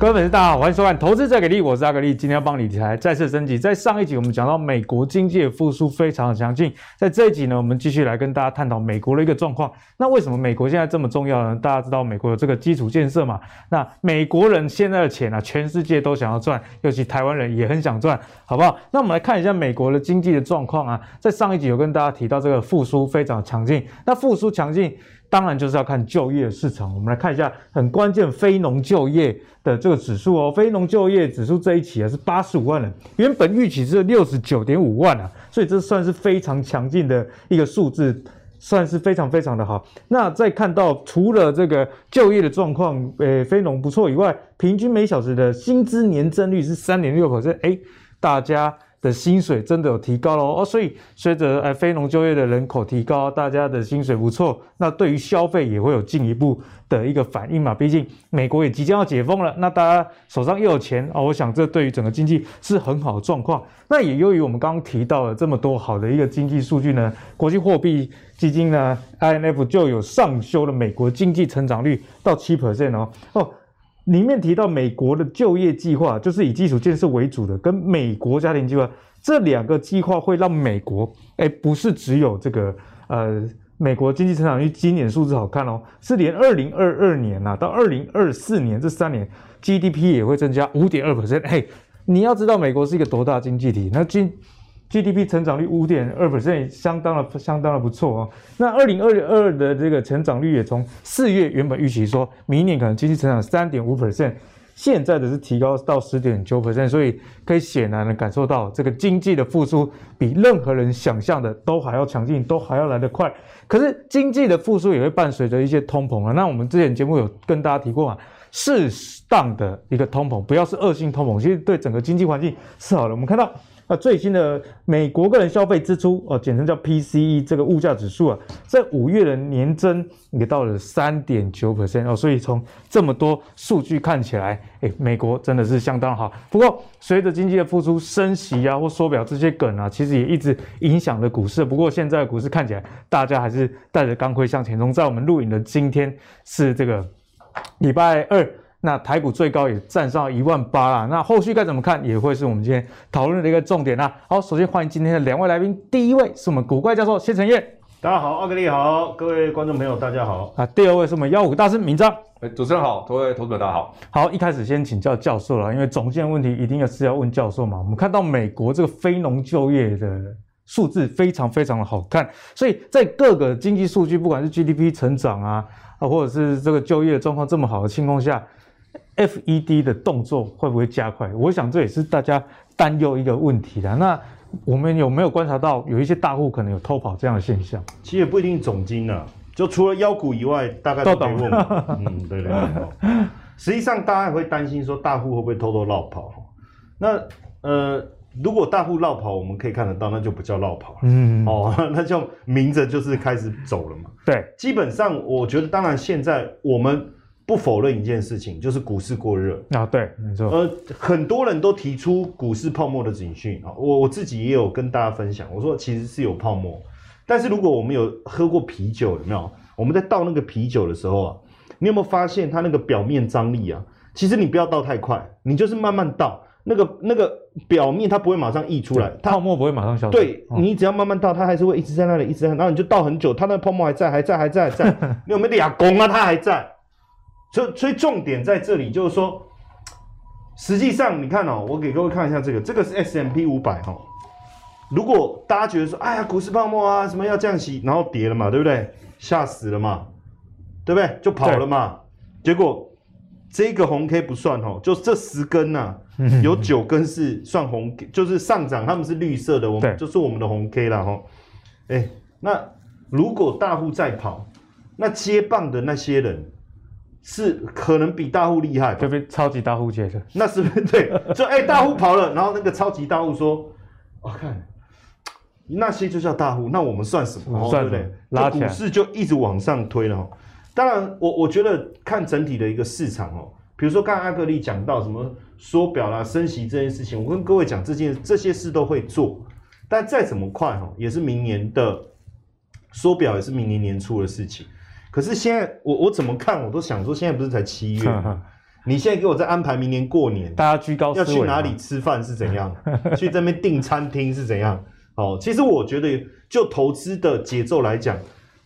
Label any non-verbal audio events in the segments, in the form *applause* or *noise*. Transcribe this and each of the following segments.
各位粉丝，大家好，欢迎收看《投资者给力》，我是阿格力。今天要帮理财再次升级。在上一集我们讲到美国经济的复苏非常的强劲，在这一集呢，我们继续来跟大家探讨美国的一个状况。那为什么美国现在这么重要呢？大家知道美国有这个基础建设嘛？那美国人现在的钱啊，全世界都想要赚，尤其台湾人也很想赚，好不好？那我们来看一下美国的经济的状况啊。在上一集有跟大家提到这个复苏非常强劲，那复苏强劲。当然就是要看就业市场，我们来看一下很关键非农就业的这个指数哦，非农就业指数这一期啊是八十五万人，原本预期是六十九点五万啊，所以这算是非常强劲的一个数字，算是非常非常的好。那再看到除了这个就业的状况，呃，非农不错以外，平均每小时的薪资年增率是三点六%，哎，大家。的薪水真的有提高了哦，所以随着呃非农就业的人口提高，大家的薪水不错，那对于消费也会有进一步的一个反应嘛。毕竟美国也即将要解封了，那大家手上又有钱哦，我想这对于整个经济是很好的状况。那也由于我们刚刚提到了这么多好的一个经济数据呢，国际货币基金呢 IMF 就有上修了美国经济成长率到七 percent 哦哦。里面提到美国的就业计划，就是以基础建设为主的，跟美国家庭计划这两个计划会让美国，哎，不是只有这个呃，美国经济成长率今年数字好看哦，是连二零二二年呐、啊、到二零二四年这三年 GDP 也会增加五点二 percent。哎，你要知道美国是一个多大经济体，那今 GDP 成长率五点二 percent，相当的相当的不错哦。那二零二二的这个成长率也从四月原本预期说明年可能经济成长三点五 percent，现在的是提高到十点九 percent，所以可以显然的感受到这个经济的复苏比任何人想象的都还要强劲，都还要来得快。可是经济的复苏也会伴随着一些通膨啊。那我们之前节目有跟大家提过嘛，适当的一个通膨，不要是恶性通膨，其实对整个经济环境是好的。我们看到。那最新的美国个人消费支出哦，简称叫 PCE 这个物价指数啊，在五月的年增也到了三点九 percent 哦，所以从这么多数据看起来，诶，美国真的是相当好。不过随着经济的复苏，升息啊或缩表这些梗啊，其实也一直影响了股市。不过现在股市看起来，大家还是带着钢盔向前冲。在我们录影的今天是这个礼拜二。那台股最高也站上一万八啦，那后续该怎么看，也会是我们今天讨论的一个重点啦。好，首先欢迎今天的两位来宾，第一位是我们古怪教授谢承彦，大家好，阿格力好，各位观众朋友大家好。啊，第二位是我们幺五大师明章，哎，主持人好，各位投资者大家好。好，一开始先请教教授了，因为总线问题一定要是要问教授嘛。我们看到美国这个非农就业的数字非常非常的好看，所以在各个经济数据，不管是 GDP 成长啊，啊，或者是这个就业状况这么好的情况下。FED 的动作会不会加快？我想这也是大家担忧一个问题的。那我们有没有观察到有一些大户可能有偷跑这样的现象？其实也不一定总经啊，就除了妖股以外，大概都没问。嗯，对对对。实际上，大家也会担心说大户会不会偷偷落跑？那呃，如果大户落跑，我们可以看得到，那就不叫落跑。嗯哦，*laughs* 那就明着就是开始走了嘛。对，基本上我觉得，当然现在我们。不否认一件事情，就是股市过热啊，对，没错。呃，很多人都提出股市泡沫的警讯啊，我我自己也有跟大家分享，我说其实是有泡沫，但是如果我们有喝过啤酒，有没有？我们在倒那个啤酒的时候啊，你有没有发现它那个表面张力啊？其实你不要倒太快，你就是慢慢倒，那个那个表面它不会马上溢出来，泡沫不会马上消失。对，你只要慢慢倒，它还是会一直在那里，一直在那里，然后你就倒很久，它那个泡沫还在，还在，还在，还在。你有没有俩公啊？它还在。所以，所以重点在这里，就是说，实际上你看哦，我给各位看一下这个，这个是 S M P 五百哈。如果大家觉得说，哎呀，股市泡沫啊，什么要降息，然后跌了嘛，对不对？吓死了嘛，对不对？就跑了嘛。结果这个红 K 不算哦，就这十根呐、啊，有九根是算红 K，就是上涨，他们是绿色的，我们就是我们的红 K 了哈。哎，那如果大户在跑，那接棒的那些人。是可能比大户厉害，就被？超级大户接的，那是不是对？*laughs* 就哎、欸，大户跑了，然后那个超级大户说：“我、哦、看那些就叫大户，那我们算什么？算对不对？拉股市就一直往上推了。当然，我我觉得看整体的一个市场哦，比如说刚才阿格力讲到什么缩表啦、升息这件事情，我跟各位讲这件这些事都会做，但再怎么快哈，也是明年的缩表，也是明年年初的事情。”可是现在我我怎么看我都想说，现在不是才七月吗？*laughs* 你现在给我再安排明年过年，大家居高，要去哪里吃饭是怎样？*laughs* 去这边订餐厅是怎样？哦，其实我觉得就投资的节奏来讲，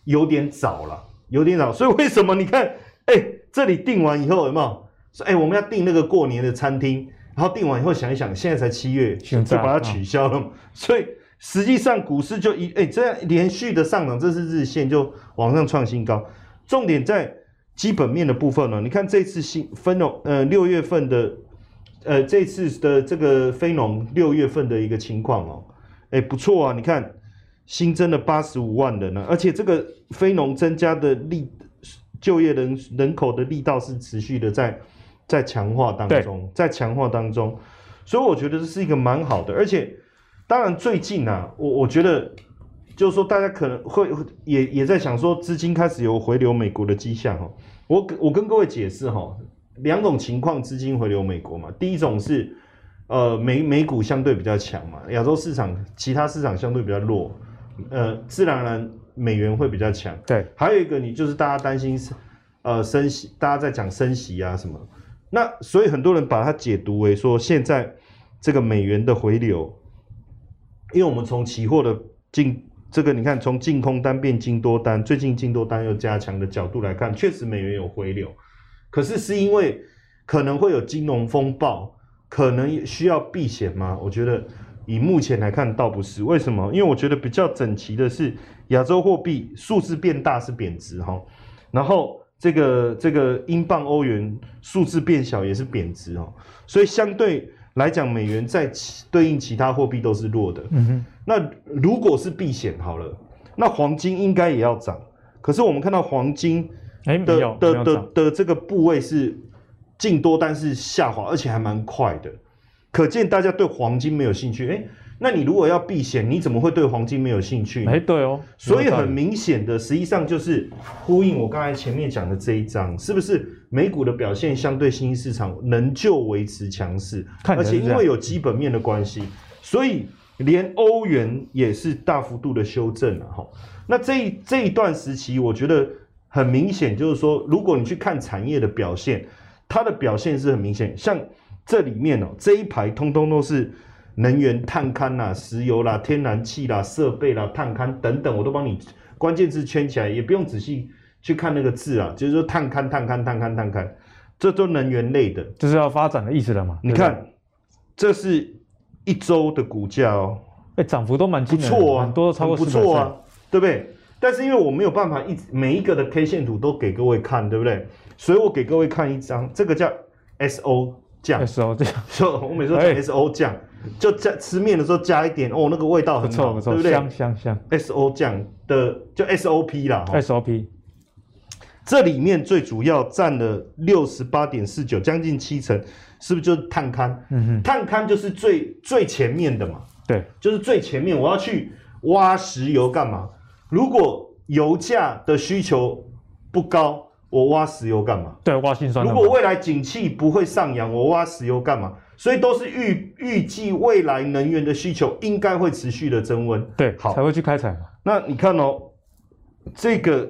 有点早了，有点早。所以为什么你看，哎、欸，这里订完以后有没有？说哎、欸，我们要订那个过年的餐厅，然后订完以后想一想，现在才七月，就把它取消了。所以实际上股市就一哎、欸、这样连续的上涨，这是日线就往上创新高。重点在基本面的部分呢，你看这次新分农呃六月份的呃这次的这个非农六月份的一个情况哦。哎，不错啊！你看，新增了八十五万人呢，而且这个非农增加的力就业人人口的力道是持续的在在强化当中，在强化当中，所以我觉得这是一个蛮好的。而且，当然最近啊，我我觉得就是说，大家可能会也也在想说，资金开始有回流美国的迹象哈。我我跟各位解释哈，两种情况资金回流美国嘛，第一种是。呃，美美股相对比较强嘛，亚洲市场其他市场相对比较弱，呃，自然而然美元会比较强。对，还有一个你就是大家担心是，呃，升息，大家在讲升息啊什么，那所以很多人把它解读为说现在这个美元的回流，因为我们从期货的进这个你看从净空单变净多单，最近净多单又加强的角度来看，确实美元有回流，可是是因为可能会有金融风暴。可能需要避险吗？我觉得以目前来看倒不是。为什么？因为我觉得比较整齐的是亚洲货币数字变大是贬值哈，然后这个这个英镑欧元数字变小也是贬值哦，所以相对来讲美元在对应其他货币都是弱的。嗯哼。那如果是避险好了，那黄金应该也要涨。可是我们看到黄金的的的的的这个部位是。净多单是下滑，而且还蛮快的，可见大家对黄金没有兴趣。哎，那你如果要避险，你怎么会对黄金没有兴趣？哎，对哦，所以很明显的，实际上就是呼应我刚才前面讲的这一章，是不是美股的表现相对新兴市场仍旧维持强势？而且因为有基本面的关系，所以连欧元也是大幅度的修正了哈。那这一这一段时期，我觉得很明显，就是说，如果你去看产业的表现。它的表现是很明显，像这里面哦，这一排通通都是能源、探勘啦、石油啦、天然气啦、设备啦、探勘等等，我都帮你关键字圈起来，也不用仔细去看那个字啊，就是说探勘、探勘、探勘、探勘，这都能源类的，这是要发展的意思了嘛？你看，这是一周的股价哦，哎，涨幅都蛮不错啊，很多都超过不错啊，对不对？但是因为我没有办法一直每一个的 K 线图都给各位看，对不对？所以我给各位看一张，这个叫 S O 降，S O 酱，*laughs* 就我每次说 S O 酱，就加吃面的时候加一点哦，那个味道很好，不错不错，对不对？香香香。S O 酱的就 S O P 啦，S O P，这里面最主要占了六十八点四九，将近七成，是不是就是探勘？嗯哼，探勘就是最最前面的嘛，对，就是最前面，我要去挖石油干嘛？如果油价的需求不高，我挖石油干嘛？对，挖心酸。如果未来景气不会上扬，我挖石油干嘛？所以都是预预计未来能源的需求应该会持续的增温，对，好才会去开采嘛。那你看哦，这个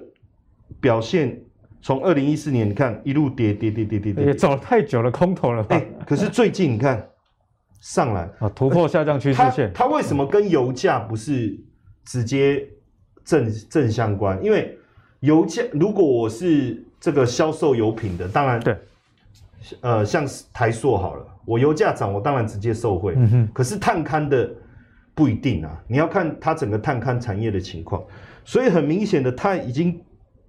表现从二零一四年你看一路跌跌跌跌跌跌，也走了太久了，空头了吧？欸，可是最近你看上来啊，突破下降趋势线，它为什么跟油价不是直接？正正相关，因为油价如果我是这个销售油品的，当然对，呃，像台塑好了，我油价涨，我当然直接受惠。嗯哼。可是探勘的不一定啊，你要看它整个探勘产业的情况，所以很明显的，它已经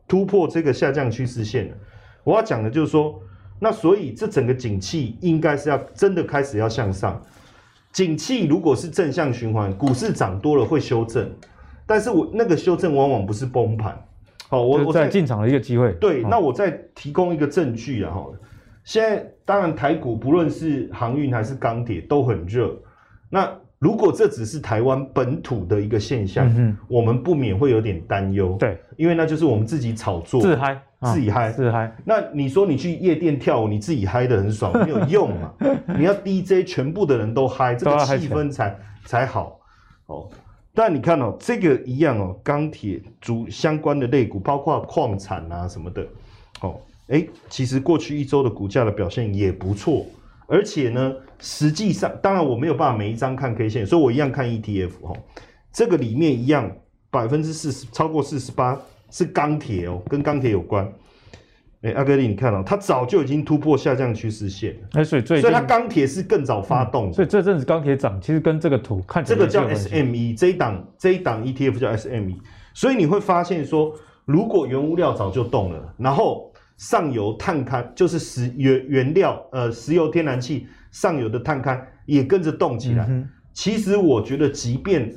突破这个下降趋势线了。我要讲的就是说，那所以这整个景气应该是要真的开始要向上。景气如果是正向循环，股市涨多了会修正。但是我那个修正往往不是崩盘，好，我我在进场的一个机会。对，那我再提供一个证据啊，哈，现在当然台股不论是航运还是钢铁都很热。那如果这只是台湾本土的一个现象，嗯，我们不免会有点担忧。对，因为那就是我们自己炒作，自嗨，自己嗨，自嗨。那你说你去夜店跳舞，你自己嗨的很爽，*laughs* 没有用嘛？你要 DJ 全部的人都嗨，这个气氛才才好，哦。但你看哦，这个一样哦，钢铁主相关的类股，包括矿产啊什么的，哦，哎、欸，其实过去一周的股价的表现也不错，而且呢，实际上，当然我没有办法每一张看 K 线，所以我一样看 ETF 哦。这个里面一样百分之四十，超过四十八是钢铁哦，跟钢铁有关。哎、欸，阿格力，你看哦，它早就已经突破下降趋势线了。哎、欸，所以最，所以它钢铁是更早发动、嗯，所以这阵子钢铁涨，其实跟这个图看这个叫 SME，这一档这一档 ETF 叫 SME，所以你会发现说，如果原物料早就动了，然后上游探勘就是石原原料，呃，石油天然气上游的探勘也跟着动起来。嗯、其实我觉得，即便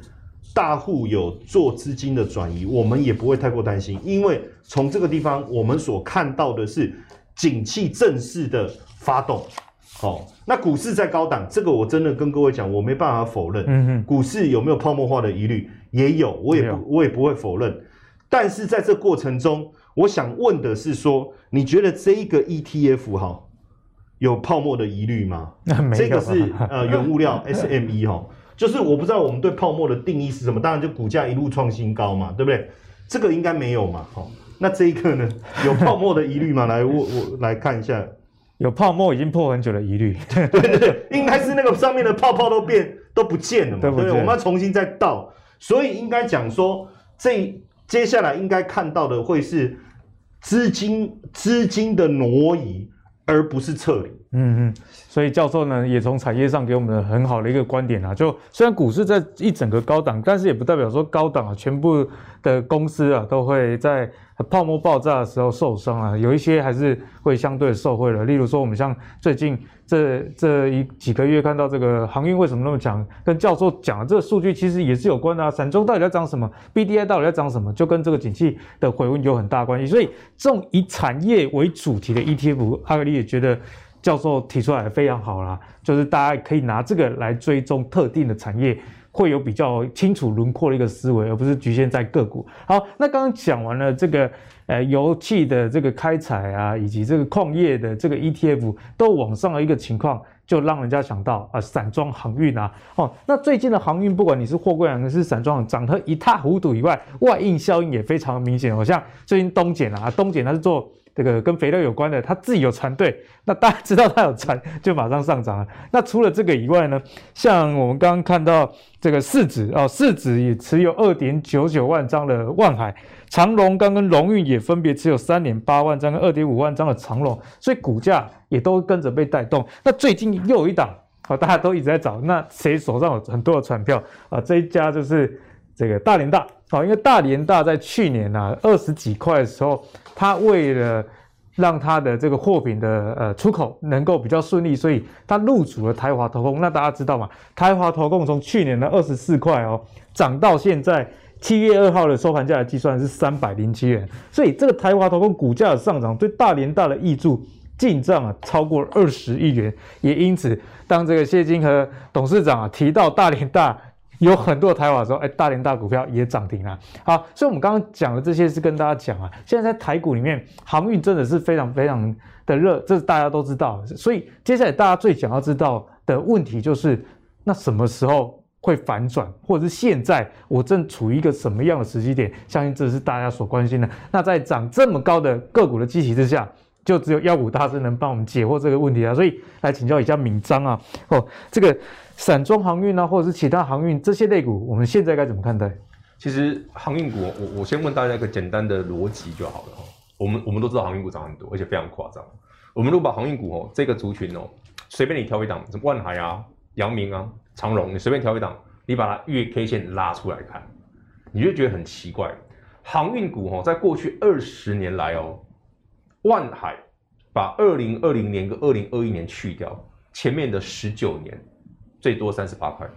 大户有做资金的转移，我们也不会太过担心，因为从这个地方我们所看到的是景气正式的发动。好，那股市在高档，这个我真的跟各位讲，我没办法否认。嗯哼，股市有没有泡沫化的疑虑？也有，我也不，我也不会否认。但是在这过程中，我想问的是说，你觉得这一个 ETF 哈有泡沫的疑虑吗？*laughs* 这个是呃原物料 *laughs* SME 哈。就是我不知道我们对泡沫的定义是什么，当然就股价一路创新高嘛，对不对？这个应该没有嘛，好，那这一个呢，有泡沫的疑虑吗？来，我我来看一下，有泡沫已经破很久的疑虑，*laughs* 对对对，应该是那个上面的泡泡都变都不见了嘛，对不对？我们要重新再倒，所以应该讲说，这接下来应该看到的会是资金资金的挪移，而不是撤离。嗯嗯，所以教授呢也从产业上给我们很好的一个观点啊，就虽然股市在一整个高档，但是也不代表说高档啊全部的公司啊都会在泡沫爆炸的时候受伤啊，有一些还是会相对受惠的。例如说，我们像最近这这一几个月看到这个航运为什么那么强，跟教授讲的这个数据其实也是有关的啊。散中到底在涨什么？BDI 到底在涨什么？就跟这个景气的回温有很大关系。所以这种以产业为主题的 ETF，阿格力也觉得。教授提出来非常好啦，就是大家可以拿这个来追踪特定的产业，会有比较清楚轮廓的一个思维，而不是局限在个股。好，那刚刚讲完了这个呃油气的这个开采啊，以及这个矿业的这个 ETF 都往上的一个情况，就让人家想到啊散装航运啊，哦，那最近的航运，不管你是货柜还是散装，涨得一塌糊涂以外，外溢效应也非常明显。好像最近东碱啊，东碱它是做。这个跟肥料有关的，他自己有船队，那大家知道他有船，就马上上涨了。那除了这个以外呢，像我们刚刚看到这个市值哦，市值也持有二点九九万张的万海长荣刚跟荣运也分别持有三点八万张跟二点五万张的长荣，所以股价也都跟着被带动。那最近又有一档啊，大家都一直在找，那谁手上有很多的船票啊？这一家就是这个大连大。好，因为大连大在去年啊二十几块的时候，他为了让他的这个货品的呃出口能够比较顺利，所以他入主了台华投控。那大家知道吗？台华投控从去年的二十四块哦，涨到现在七月二号的收盘价来计算是三百零七元。所以这个台华投控股价的上涨，对大连大的挹注进账啊超过二十亿元。也因此，当这个谢金河董事长啊提到大连大。*laughs* 有很多台华说，哎，大连大股票也涨停了。好，所以我们刚刚讲的这些是跟大家讲啊，现在在台股里面，航运真的是非常非常的热，这是大家都知道。所以接下来大家最想要知道的问题就是，那什么时候会反转，或者是现在我正处于一个什么样的时机点？相信这是大家所关心的。那在涨这么高的个股的基期之下，就只有妖股大师能帮我们解惑这个问题啊。所以来请教一下闵漳啊，哦，这个。散装航运啊，或者是其他航运这些类股，我们现在该怎么看待？其实航运股，我我先问大家一个简单的逻辑就好了哈。我们我们都知道航运股涨很多，而且非常夸张。我们如果把航运股哦这个族群哦，随便你挑一档，什么万海啊、阳明啊、长荣，你随便挑一档，你把它月 K 线拉出来看，你就觉得很奇怪。航运股哦，在过去二十年来哦，万海把二零二零年跟二零二一年去掉，前面的十九年。*laughs* 最多三十八块，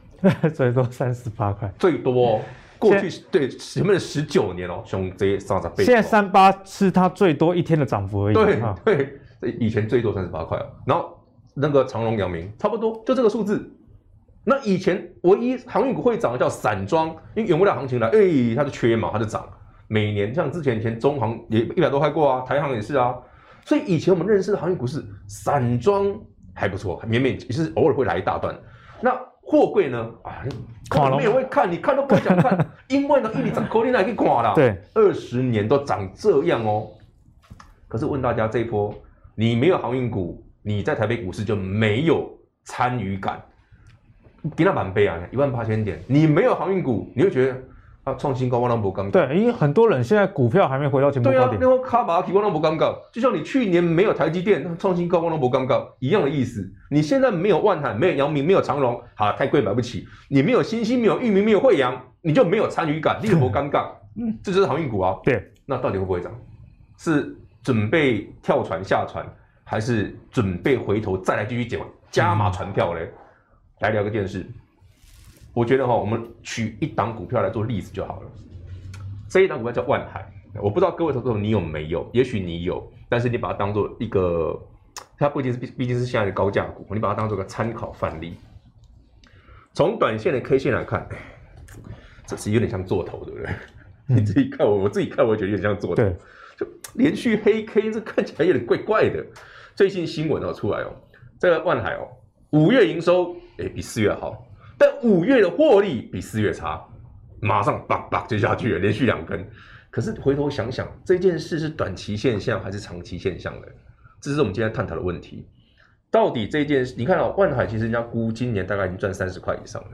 最多三十八块，最多过去对前面的十九年哦，熊这些上涨倍。现在三八是它最多一天的涨幅而已。对对，以前最多三十八块哦，然后那个长隆、阳明差不多就这个数字。那以前唯一航运股会涨的叫散装，因为原物料行情了，哎、欸，它就缺嘛，它就涨。每年像之前以前中航也一百多块过啊，台航也是啊。所以以前我们认识的航运股是散装还不错，勉勉也是偶尔会来一大段。那货柜呢？啊，你没有会看，你看都不会想看，*laughs* 因为呢，一你涨，口令那可以垮了。对，二十年都长这样哦。可是问大家，这一波你没有航运股，你在台北股市就没有参与感。给他满杯啊，一万八千点，你没有航运股，你会觉得啊创新高，万能不尴尬。对，因为很多人现在股票还没回到前波高点。对啊，那个卡巴提万能不尴尬，就像你去年没有台积电创新高，万能不尴尬一样的意思。你现在没有万海，没有阳明，没有长荣，好太贵买不起。你没有新兴，没有域名，没有惠阳，你就没有参与感，你有多尴尬？*laughs* 嗯，这就是航运股啊。对，那到底会不会涨？是准备跳船下船，还是准备回头再来继续捡加码船票嘞？嗯来聊个电视，我觉得哈，我们取一档股票来做例子就好了。这一档股票叫万海，我不知道各位投资者你有没有？也许你有，但是你把它当做一个，它不仅是毕毕竟是现在的高价股，你把它当做个参考范例。从短线的 K 线来看，这是有点像做头，对不对？嗯、你自己看我，我自己看，我觉得有点像做头，对就连续黑 K，这看起来有点怪怪的。最近新闻哦出来哦，这个万海哦。五月营收哎比四月好，但五月的获利比四月差，马上叭叭就下去了，连续两根。可是回头想想，这件事是短期现象还是长期现象的？这是我们今天探讨的问题。到底这件事，你看哦，万海其实人家估今年大概已经赚三十块以上了，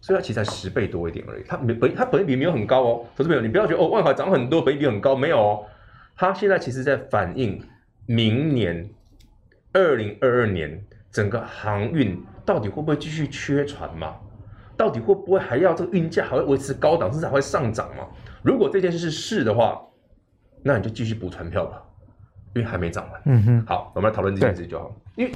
所以它其实才十倍多一点而已。它没本它本益比没有很高哦，投资朋友你不要觉得哦万海涨很多，本益比很高，没有哦。它现在其实在反映明年二零二二年。整个航运到底会不会继续缺船嘛？到底会不会还要这个运价还会维持高档，甚至还会上涨嘛？如果这件事是是的话，那你就继续补船票吧，因为还没涨完。嗯哼。好，我们来讨论这件事就好。因为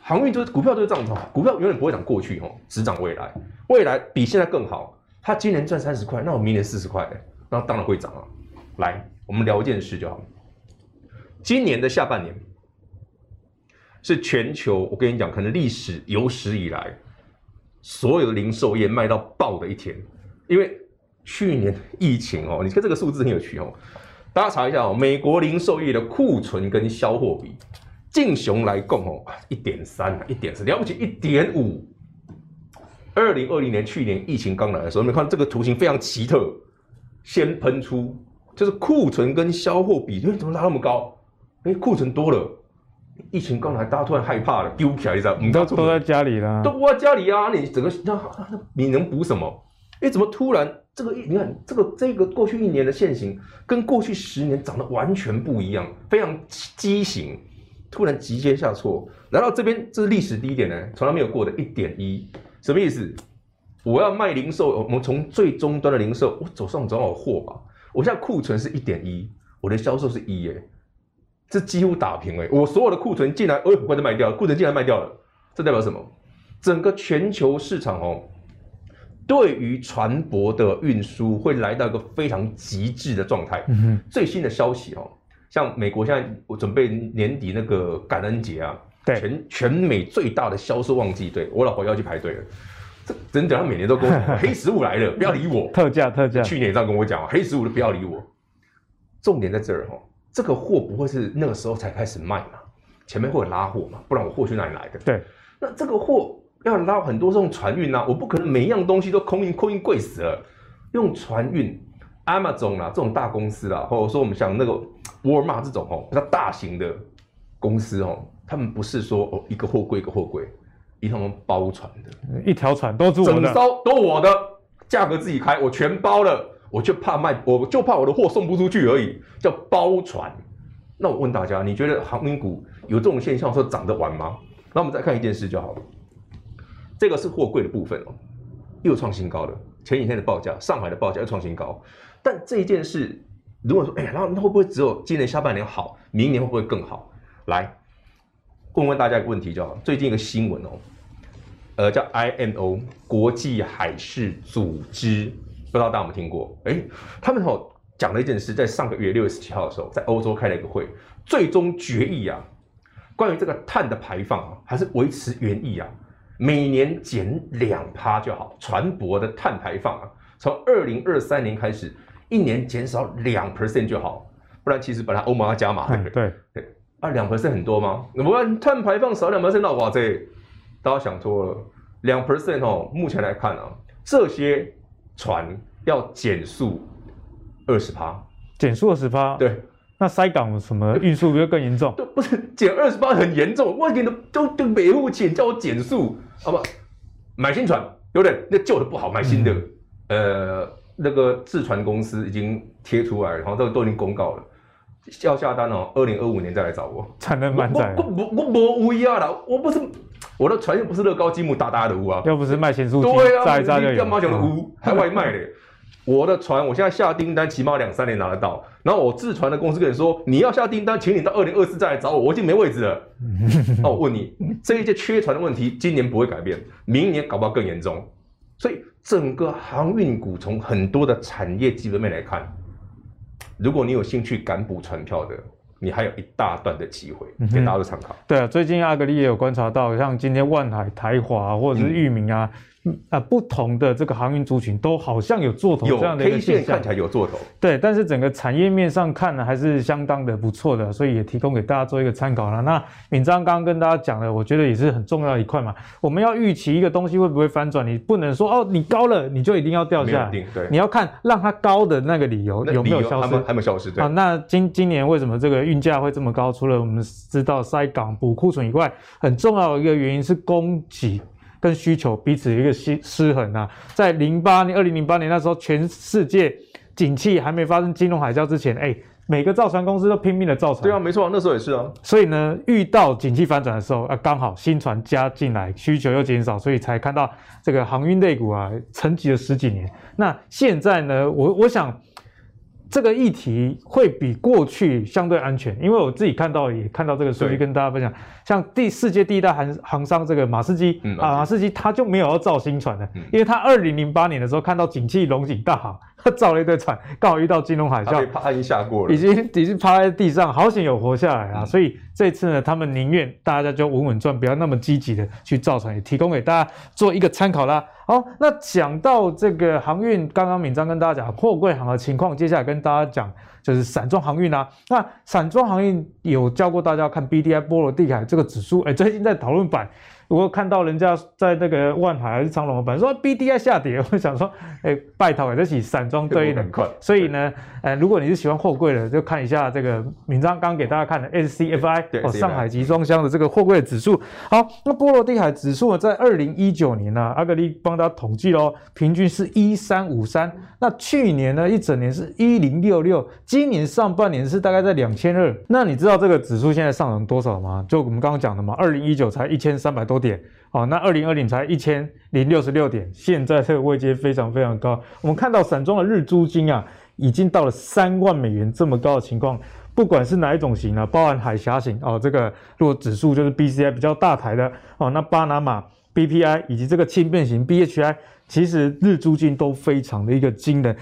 航运就是股票就是这样子，股票永远不会涨过去哦，只涨未来。未来比现在更好。他今年赚三十块，那我明年四十块，那当然会涨啊。来，我们聊一件事就好。今年的下半年。是全球，我跟你讲，可能历史有史以来，所有的零售业卖到爆的一天，因为去年疫情哦，你看这个数字很有趣哦，大家查一下哦，美国零售业的库存跟销货比，净雄来共哦，一点三，一点四，了不起一点五。二零二零年去年疫情刚来的时候，你们看这个图形非常奇特，先喷出就是库存跟销货比，为怎么拉那么高？哎，库存多了。疫情刚来，大家突然害怕了，丢起来一下，你知道都在家里啦，都在家里啊！你整个那你能补什么？哎，怎么突然这个你看这个这个过去一年的线型跟过去十年长得完全不一样，非常畸形，突然急接下挫，来到这边这是历史低点呢，从来没有过的一点一，什么意思？我要卖零售，我们从最终端的零售，我走上总有货吧？我现在库存是一点一，我的销售是一耶。这几乎打平哎！我所有的库存竟然，我也很快就卖掉了。库存竟然卖掉了，这代表什么？整个全球市场哦，对于船舶的运输会来到一个非常极致的状态。嗯哼。最新的消息哦，像美国现在我准备年底那个感恩节啊，对，全全美最大的销售旺季，对我老婆要去排队了。这真的，他每年都跟我讲，*laughs* 黑十五来了，不要理我。特价特价，去年也这样跟我讲，黑十五的不要理我。重点在这儿哦。这个货不会是那个时候才开始卖嘛？前面会有拉货嘛？不然我货去哪里来的？对，那这个货要拉很多是用船运啊，我不可能每一样东西都空运，空运贵死了。用船运，Amazon 啊这种大公司啦，或者说我们像那个沃尔玛这种哦，比较大型的公司哦，他们不是说哦一个货柜一个货柜，一趟包船的，一条船都是我的，整艘都我的，价格自己开，我全包了。我就怕卖，我就怕我的货送不出去而已，叫包船。那我问大家，你觉得航运股有这种现象说涨得完吗？那我们再看一件事就好了。这个是货柜的部分哦，又创新高了。前几天的报价，上海的报价又创新高。但这一件事，如果说，哎呀，那那会不会只有今年下半年好，明年会不会更好？来，问问大家一个问题就好。最近一个新闻哦，呃，叫 IMO 国际海事组织。不知道大家有没有听过？哎，他们哦讲了一件事，在上个月六月十七号的时候，在欧洲开了一个会，最终决议啊，关于这个碳的排放啊，还是维持原意啊，每年减两趴就好。船舶的碳排放啊，从二零二三年开始，一年减少两 percent 就好。不然其实本来欧盟要加码，对不对？啊，两 percent 很多吗？不然碳排放少两 percent 那哇塞，大家想多了。两 percent 哦，目前来看啊，这些。船要减速二十趴，减速二十趴，对，那塞港什么运输不会更严重？*laughs* 不是减二十八很严重，我给你都都每户钱叫我减速，好不好？买新船，有点那旧的不好，买新的。嗯、呃，那个制船公司已经贴出来了，然后这个都已经公告了，要下单哦，二零二五年再来找我。产能满载。我我我我无一样了，我不是我的船又不是乐高积木大大的屋啊，又不是卖咸酥鸡，对啊，炸一炸就有。干嘛讲的屋还外卖嘞？我的船，我现在下订单，起码两三年拿得到。然后我自船的公司跟你说，你要下订单，请你到二零二四再来找我，我已经没位置了。那 *laughs* 我问你，这一届缺船的问题，今年不会改变，明年搞不好更严重。所以整个航运股从很多的产业基本面来看，如果你有兴趣敢补船票的，你还有一大段的机会，给大家做参考。对啊，最近阿格力也有观察到，像今天万海、台华或者是裕民啊。嗯啊，不同的这个航运族群都好像有做头这样的一个现象，看起来有做头。对，但是整个产业面上看呢，还是相当的不错的，所以也提供给大家做一个参考了。那敏章刚刚跟大家讲了，我觉得也是很重要的一块嘛。我们要预期一个东西会不会翻转，你不能说哦，你高了你就一定要掉下来，对，你要看让它高的那个理由有没有消失，还没有消失。对。啊，那今今年为什么这个运价会这么高？除了我们知道塞港补库存以外，很重要的一个原因是供给。跟需求彼此一个失失衡啊，在零八年、二零零八年那时候，全世界景气还没发生金融海啸之前，哎，每个造船公司都拼命的造船。对啊，没错，那时候也是啊。所以呢，遇到景气反转的时候，啊，刚好新船加进来，需求又减少，所以才看到这个航运类股啊，沉寂了十几年。那现在呢，我我想。这个议题会比过去相对安全，因为我自己看到也看到这个数据跟大家分享，像第世界第一大航航商这个马士基、嗯、啊，马士基他就没有要造新船的，嗯、因为他二零零八年的时候看到景气龙井大好。他造了一堆船，刚好遇到金融海啸，他已经下过了，已经已经趴在地上，好险有活下来啊！嗯、所以这次呢，他们宁愿大家就稳稳赚，不要那么积极的去造船，也提供给大家做一个参考啦。好，那讲到这个航运，刚刚敏章跟大家讲货柜行的情况，接下来跟大家讲就是散装航运啦。那散装航运有教过大家看 BDI 波罗的海这个指数，哎，最近在讨论版。如果看到人家在那个万海还是长隆的板说 BDI 下跌，*laughs* 我想说，哎、欸，拜托，这起散装对应很快。所以呢，呃，如果你是喜欢货柜的，就看一下这个明章刚刚给大家看的 SCFI 哦，上海集装箱的这个货柜指数。好，那波罗的海指数呢，在二零一九年呢、啊，阿格力帮大家统计喽，平均是一三五三。那去年呢，一整年是一零六六，今年上半年是大概在两千二。那你知道这个指数现在上涨多少吗？就我们刚刚讲的嘛，二零一九才一千三百多。点哦，那二零二零才一千零六十六点，现在这个位阶非常非常高。我们看到散装的日租金啊，已经到了三万美元这么高的情况。不管是哪一种型啊，包含海峡型哦，这个如果指数就是 BCI 比较大台的哦，那巴拿马 BPI 以及这个轻便型 BHI，其实日租金都非常的一个惊人。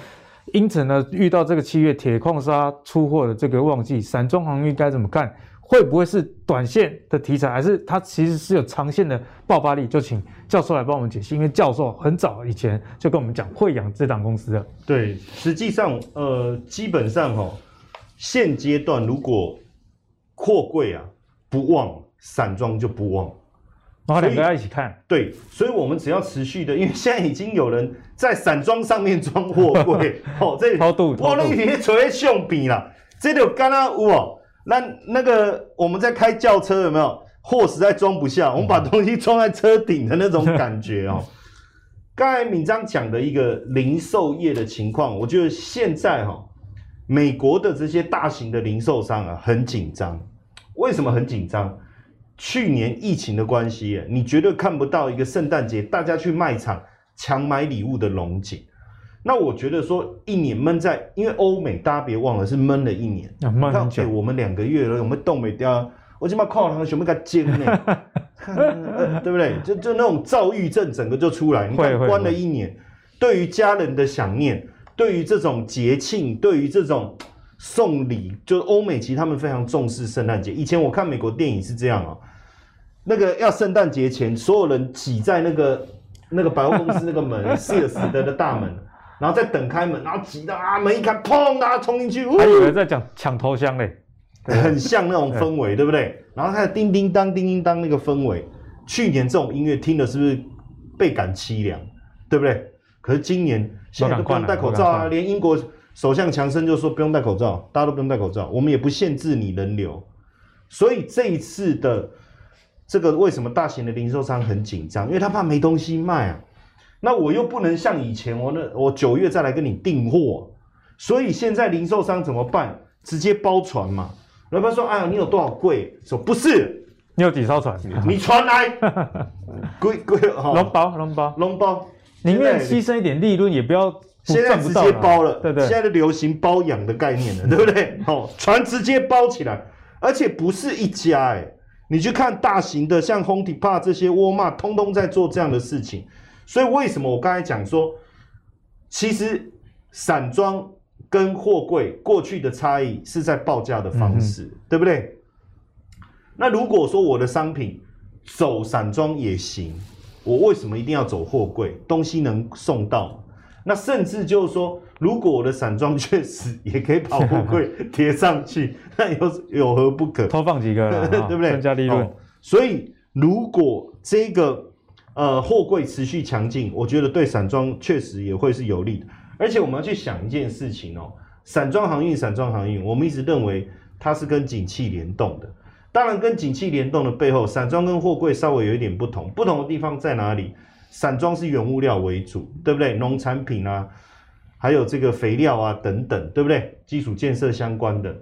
因此呢，遇到这个七月铁矿砂出货的这个旺季，散装航运该怎么看？会不会是短线的题材，还是它其实是有长线的爆发力？就请教授来帮我们解析。因为教授很早以前就跟我们讲慧洋这档公司的。对，实际上呃，基本上哈、哦，现阶段如果货柜啊不旺，散装就不旺。然后两个要一起看。对，所以我们只要持续的，因为现在已经有人在散装上面装货柜，*laughs* 哦，这超度，哇，那已经垂胸比了，这里有刚刚哇。那那个我们在开轿车有没有货实在装不下？我们把东西装在车顶的那种感觉哦。刚才敏章讲的一个零售业的情况，我觉得现在哈，美国的这些大型的零售商啊很紧张。为什么很紧张？去年疫情的关系，你绝对看不到一个圣诞节大家去卖场抢买礼物的龙井。那我觉得说一年闷在，因为欧美大家别忘了是闷了一年。啊，闷很久。我们两个月了，我们冻没掉，我起码靠他们全部给煎呢，*laughs* 对不对？就就那种躁郁症整个就出来。你看关了一年，对于家人的想念，对于这种节庆，对于这种送礼，就欧美其实他们非常重视圣诞节。以前我看美国电影是这样啊，那个要圣诞节前，所有人挤在那个那个百货公司那个门，*laughs* Sears 的大门。然后再等开门，然后挤到啊门一开，砰，大家冲进去，还以为在讲抢头香嘞，很像那种氛围，对，不对？然后还有叮叮当，叮叮当那个氛围。去年这种音乐听的是不是倍感凄凉，对不对？可是今年现在都不用戴口罩啊，连英国首相强生就说不用戴口罩，大家都不用戴口罩，我们也不限制你人流。所以这一次的这个为什么大型的零售商很紧张？因为他怕没东西卖啊。那我又不能像以前我那我九月再来跟你订货，所以现在零售商怎么办？直接包船嘛。老板说：“哎呀，你有多少柜？”说：“不是，你有几艘船？你船来，*laughs* 柜柜哈，龙包龙包龙包，宁愿牺牲一点利润，也不要。”现在直接包了，对对，现在的流行包养的概念了，对不对？哦，船直接包起来，而且不是一家哎，你去看大型的像 Home Depot 这些沃尔玛，通通在做这样的事情。所以为什么我刚才讲说，其实散装跟货柜过去的差异是在报价的方式，嗯、对不对？那如果说我的商品走散装也行，我为什么一定要走货柜？东西能送到？那甚至就是说，如果我的散装确实也可以把货柜贴上去，*laughs* 那有有何不可？多放几个，*laughs* 对不对？增加利润。哦，所以，如果这个呃货柜持续强劲，我觉得对散装确实也会是有利的。而且我们要去想一件事情哦，散装航运，散装航运，我们一直认为它是跟景气联动的。当然，跟景气联动的背后，散装跟货柜稍微有一点不同，不同的地方在哪里？散装是原物料为主，对不对？农产品啊，还有这个肥料啊等等，对不对？基础建设相关的，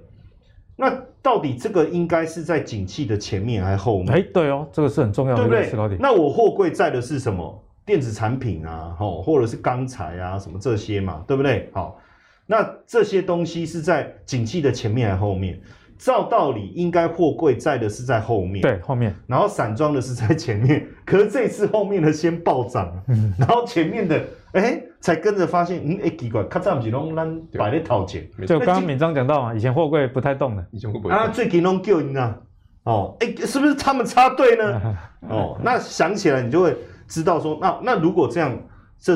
那到底这个应该是在景气的前面还是后面？哎，对哦，这个是很重要的，对不对？那我货柜在的是什么？电子产品啊，吼，或者是钢材啊，什么这些嘛，对不对？好，那这些东西是在景气的前面还是后面？照道理应该货柜在的是在后面，对，后面，然后散装的是在前面。可是这次后面的先暴涨，嗯、然后前面的哎才跟着发现，嗯，哎奇怪，卡早不是拢咱摆在头前。就刚刚敏章讲到嘛，以前货柜不太动的，以前会不会啊，最近拢叫人啊，哦，哎，是不是他们插队呢？*laughs* 哦，那想起来你就会知道说，那那如果这样，这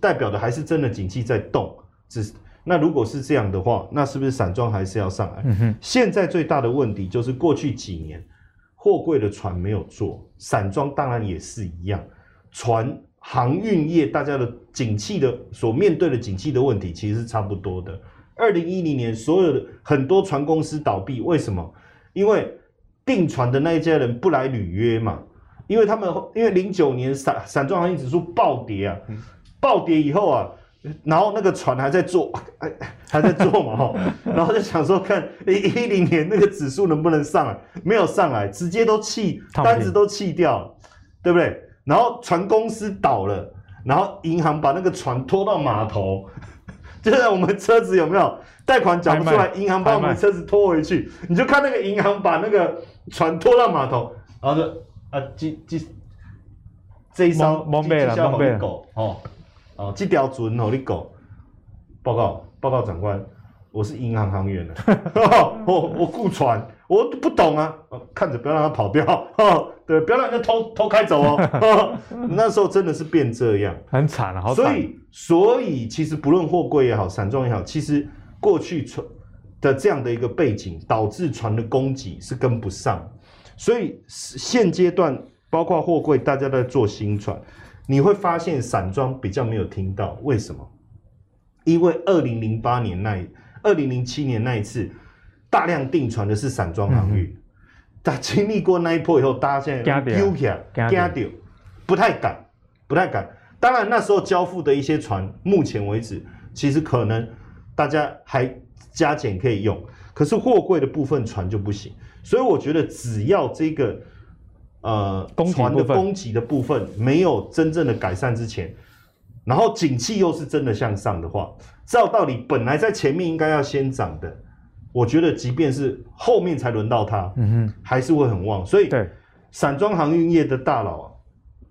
代表的还是真的景气在动，只。那如果是这样的话，那是不是散装还是要上来？嗯哼。现在最大的问题就是过去几年货柜的船没有做，散装当然也是一样。船航运业大家的景气的所面对的景气的问题其实是差不多的。二零一零年所有的很多船公司倒闭，为什么？因为订船的那一家人不来履约嘛。因为他们因为零九年散散装航运指数暴跌啊，暴跌以后啊。然后那个船还在做，*laughs* 还在做嘛哈，然后就想说看一一零年那个指数能不能上来，没有上来，直接都弃单子都弃掉了，对不对？然后船公司倒了，然后银行把那个船拖到码头，*laughs* 就是我们车子有没有贷款缴不出来，银行把我们车子拖回去，你就看那个银行把那个船拖到码头，然后就啊，这这这一艘蒙贝了，蒙贝了哦。哦，这条船哦，你狗。报告报告长官，我是银行行员的，*laughs* 我我雇船，我不懂啊，看着不要让它跑掉，*laughs* 对，不要让人家偷偷开走 *laughs* 哦。那时候真的是变这样，很惨啊，好惨。所以所以其实不论货柜也好，散装也好，其实过去船的这样的一个背景，导致船的供给是跟不上，所以现阶段包括货柜，大家都在做新船。你会发现散装比较没有听到，为什么？因为二零零八年那、二零零七年那一次大量订船的是散装航运，但、嗯、经历过那一波以后，大家现在丢起来，惊掉，不太敢，不太敢。当然那时候交付的一些船，目前为止其实可能大家还加减可以用，可是货柜的部分船就不行。所以我觉得只要这个。呃，船的供给的部分没有真正的改善之前，然后景气又是真的向上的话，照道理本来在前面应该要先涨的，我觉得即便是后面才轮到它，嗯哼，还是会很旺。所以，对散装航运业的大佬啊，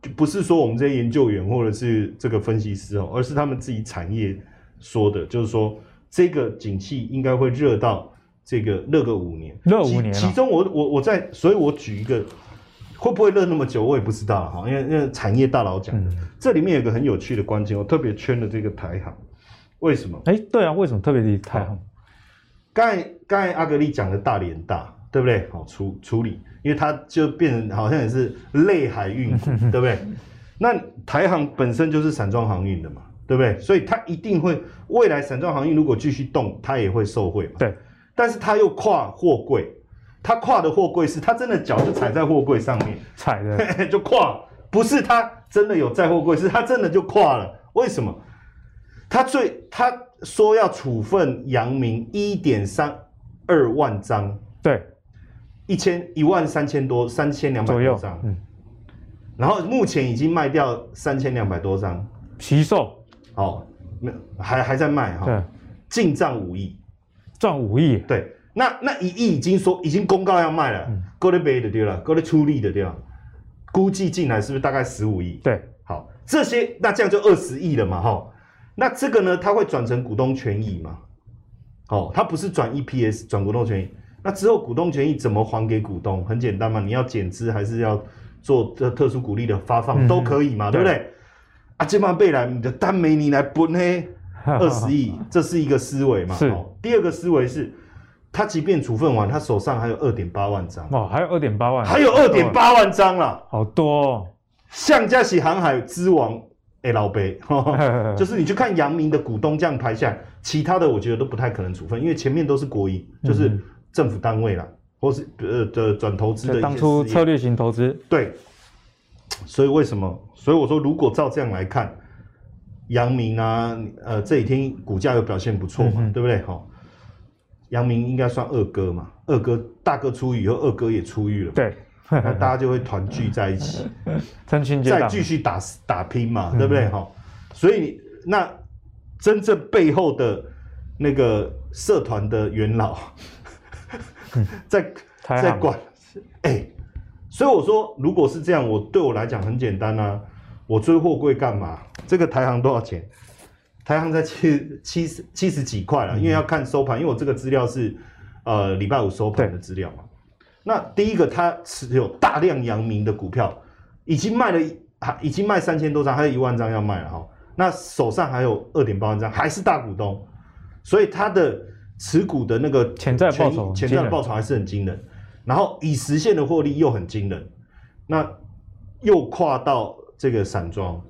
就不是说我们这些研究员或者是这个分析师哦，而是他们自己产业说的，就是说这个景气应该会热到这个热个五年，热五年。其中我我我在，所以我举一个。会不会热那么久？我也不知道哈，因为因为产业大佬讲的，嗯、这里面有个很有趣的关键，我特别圈了这个台行，为什么？哎，对啊，为什么特别的台航？刚才刚才阿格力讲的大连大，对不对？好处处理，因为它就变成好像也是类海运，*laughs* 对不对？那台航本身就是散装航运的嘛，对不对？所以它一定会未来散装航运如果继续动，它也会受惠嘛。对，但是它又跨货柜，它跨的货柜是它真的脚就踩在货柜上面，*laughs* 踩的就跨，不是它真的有载货柜，是它真的就跨了。为什么？它最他说要处分阳明一点三二万张，对，一千一万三千多三千两百多张，嗯，然后目前已经卖掉三千两百多张，惜售，哦，没还还在卖哈，对，净赚五亿，赚五亿，对，那那一亿已经说已经公告要卖了，够得赔的对了，够得出力的对了，估计进来是不是大概十五亿？对，好，这些那这样就二十亿了嘛，哈。那这个呢，它会转成股东权益嘛？哦，它不是转 EPS，转股东权益。那之后股东权益怎么还给股东？很简单嘛，你要减资还是要做特特殊股利的发放、嗯、都可以嘛，对不对？对啊，这帮贝莱你的单没你来分呢，*laughs* 二十亿，这是一个思维嘛。是、哦。第二个思维是，他即便处分完，他手上还有二点八万张。哦，还有二点八万，还有二点八万张了，好多、哦。像嘉喜航海之王。哎，老贝，*laughs* 就是你去看阳明的股东这样排下来，其他的我觉得都不太可能处分，因为前面都是国营，就是政府单位啦，或是呃的转投资的。当初策略型投资。对。所以为什么？所以我说，如果照这样来看，阳明啊，呃，这几天股价又表现不错嘛，嗯、对不对？哈，阳明应该算二哥嘛，二哥大哥出狱以后，二哥也出狱了。对。*laughs* 那大家就会团聚在一起，*laughs* 再继续打打拼嘛，嗯、对不对？哈，所以那真正背后的那个社团的元老，*laughs* 在在管，哎、欸，所以我说，如果是这样，我对我来讲很简单啊，我追货柜干嘛？这个台行多少钱？台行在七七十七十几块了，因为要看收盘，因为我这个资料是呃礼拜五收盘的资料嘛。那第一个，他持有大量阳明的股票，已经卖了，还已经卖三千多张，还有一万张要卖了哈。那手上还有二点八万张，还是大股东，所以他的持股的那个潜在报酬，潜在报酬还是很惊人。然后已实现的获利又很惊人，那又跨到这个散装，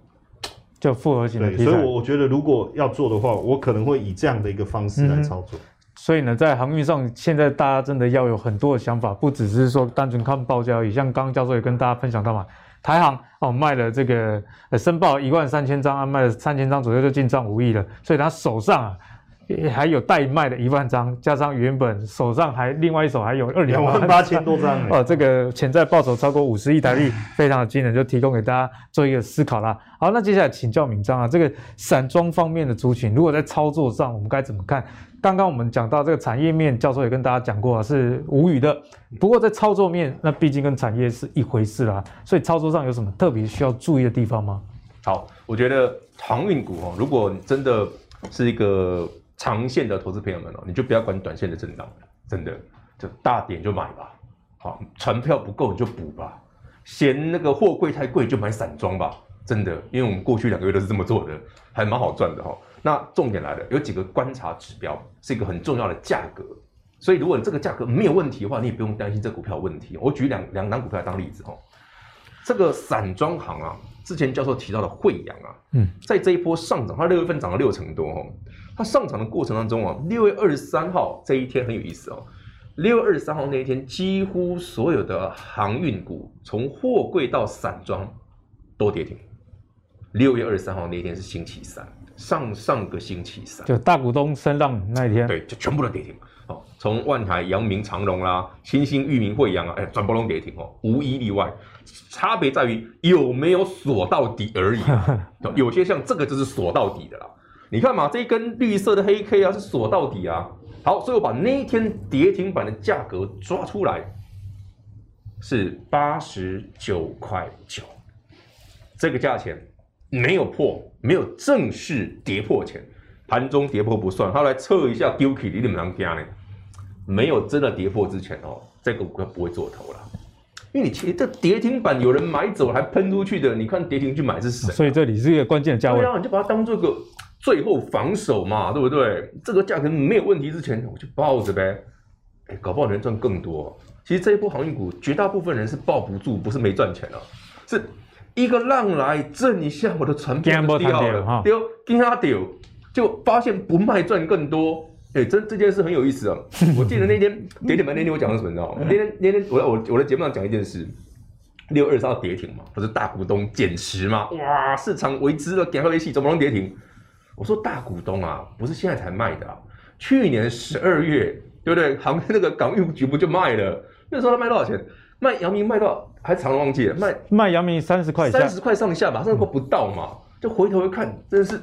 就复合型的。对，所以我我觉得如果要做的话，我可能会以这样的一个方式来操作。嗯所以呢，在航运上，现在大家真的要有很多的想法，不只是说单纯看报价而已。像刚刚教授也跟大家分享到嘛，台航哦卖了这个呃申报一万三千张啊，卖了三千张左右就进账五亿了，所以他手上啊。还有待卖的一万张，加上原本手上还另外一手还有二两万八千多张哦，这个潜在报酬超过五十亿台币，*laughs* 非常的惊人，就提供给大家做一个思考啦。好，那接下来请教明章啊，这个散装方面的族群，如果在操作上我们该怎么看？刚刚我们讲到这个产业面，教授也跟大家讲过啊，是无语的。不过在操作面，那毕竟跟产业是一回事啦，所以操作上有什么特别需要注意的地方吗？好，我觉得航运股哦，如果真的是一个。长线的投资朋友们哦，你就不要管短线的震荡，真的就大点就买吧。好，船票不够你就补吧，嫌那个货柜太贵就买散装吧。真的，因为我们过去两个月都是这么做的，还蛮好赚的哈。那重点来了，有几个观察指标是一个很重要的价格，所以如果你这个价格没有问题的话，你也不用担心这股票有问题。我举两两档股票来当例子哈，这个散装行啊。之前教授提到的惠阳啊，嗯，在这一波上涨，它六月份涨了六成多哦。它上涨的过程当中啊，六月二十三号这一天很有意思哦。六月二十三号那一天，几乎所有的航运股，从货柜到散装都跌停。六月二十三号那一天是星期三，上上个星期三，就大股东声浪那一天，对，就全部都跌停。哦，从万海、阳明、长荣啦，新兴、裕民、慧洋啊，哎，全部都跌停哦，无一例外。差别在于有没有锁到底而已。*laughs* 有些像这个就是锁到底的啦。你看嘛，这一根绿色的黑 K 啊，是锁到底啊。好，所以我把那一天跌停板的价格抓出来，是八十九块九。这个价钱没有破，没有正式跌破前，盘中跌破不算。他来测一下丢 K，你怎么能加呢？没有真的跌破之前哦，这个股票不会做头了。因为你切这跌停板有人买走还喷出去的，你看跌停去买是谁？所以这里是一个关键的价位。对啊，你就把它当做个最后防守嘛，对不对？这个价格没有问题之前，我就抱着呗。哎，搞不好能赚更多。其实这一波航运股，绝大部分人是抱不住，不是没赚钱啊，是一个浪来震一下我的船票就掉了，丢惊他丢，就发现不卖赚更多。哎、欸，这这件事很有意思啊！*laughs* 我记得那天跌停板那天我讲的什么？你知道吗？那天那天我我我的节目上讲一件事，六二三跌停嘛，不是大股东减持嘛？哇，市场为之了，赶快一起怎么能跌停？我说大股东啊，不是现在才卖的啊，去年十二月对不对？*laughs* 航那个港运局不就卖了？那时候他卖多少钱？卖阳明卖多少？还常忘记了卖卖阳明三十块，三十块上下吧，三十块不到嘛，就回头一看，真的是。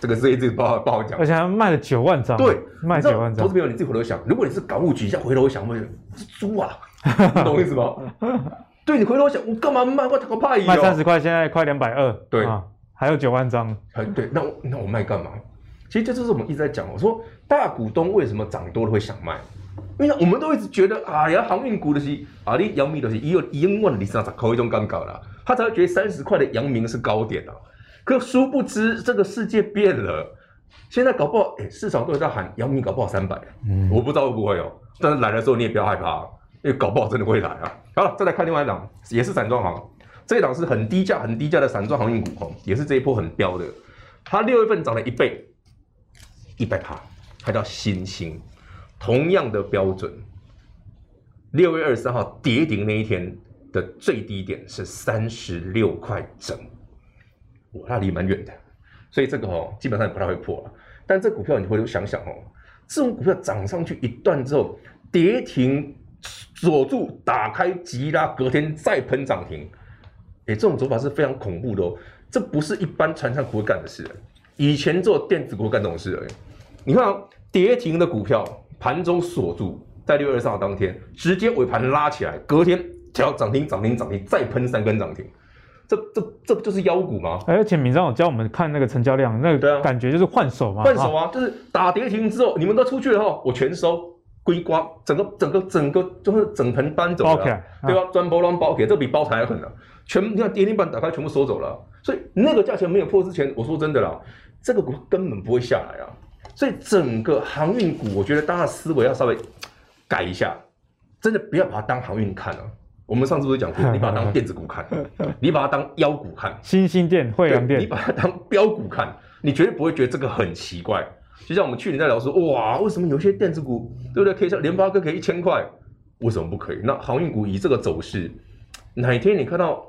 这个这一次不好不好讲，而且还卖了九万张。对，卖九万张。投资朋友，你自己回头想，如果你是港务局，一下回头想，问是猪啊，你懂我意思吗？*laughs* 对，你回头想，我干嘛卖？我他妈怕赢。卖三十块，现在快两百二。对、啊，还有九万张。哎，对，那我那我卖干嘛？其实这就是我们一直在讲，我说大股东为什么涨多了会想卖？因为我们都一直觉得，啊呀，航运股的是啊，你阳明的是一有一万里上才扣一种杠杆啦，他才会觉得三十块的阳明是高点啊。可殊不知，这个世界变了。现在搞不好，哎，市场都在喊阳明搞不好三百，嗯，我不知道会不会哦。但是来的时候你也不要害怕，因为搞不好真的会来啊。好了，再来看另外一档，也是散装行，这一档是很低价、很低价的散装航运股哦，也是这一波很飙的。它六月份涨了一倍，一百趴，它叫新兴，同样的标准。六月二十三号跌停那一天的最低点是三十六块整。哇，那离蛮远的，所以这个哦，基本上也不太会破了。但这股票你回头想想哦，这种股票涨上去一段之后，跌停锁住，打开急拉，隔天再喷涨停，哎，这种走法是非常恐怖的哦。这不是一般传产股会干的事，以前做电子股干这种事而已。你看哦，跌停的股票盘中锁住，在六月二十号当天直接尾盘拉起来，隔天调涨停，涨停，涨停，再喷三根涨停。这这这不就是妖股吗？而且闵漳有教我们看那个成交量，那个感觉就是换手嘛。换手啊，就是打跌停之后，你们都出去了哈，我全收归瓜，整个整个整个就是整盆搬走了，对吧？专包乱包给，这比包材还狠呢。全你看跌停板打开，全部收走了。所以那个价钱没有破之前，我说真的啦，这个股根本不会下来啊。所以整个航运股，我觉得大家思维要稍微改一下，真的不要把它当航运看啊。我们上次不是讲过，*laughs* 你把它当电子股看，你把它当妖股看，新兴电、慧洋电，你把它当标股看，你绝对不会觉得这个很奇怪。就像我们去年在聊说，哇，为什么有些电子股，对不对？可以像联发科可以一千块，为什么不可以？那航运股以这个走势，哪天你看到，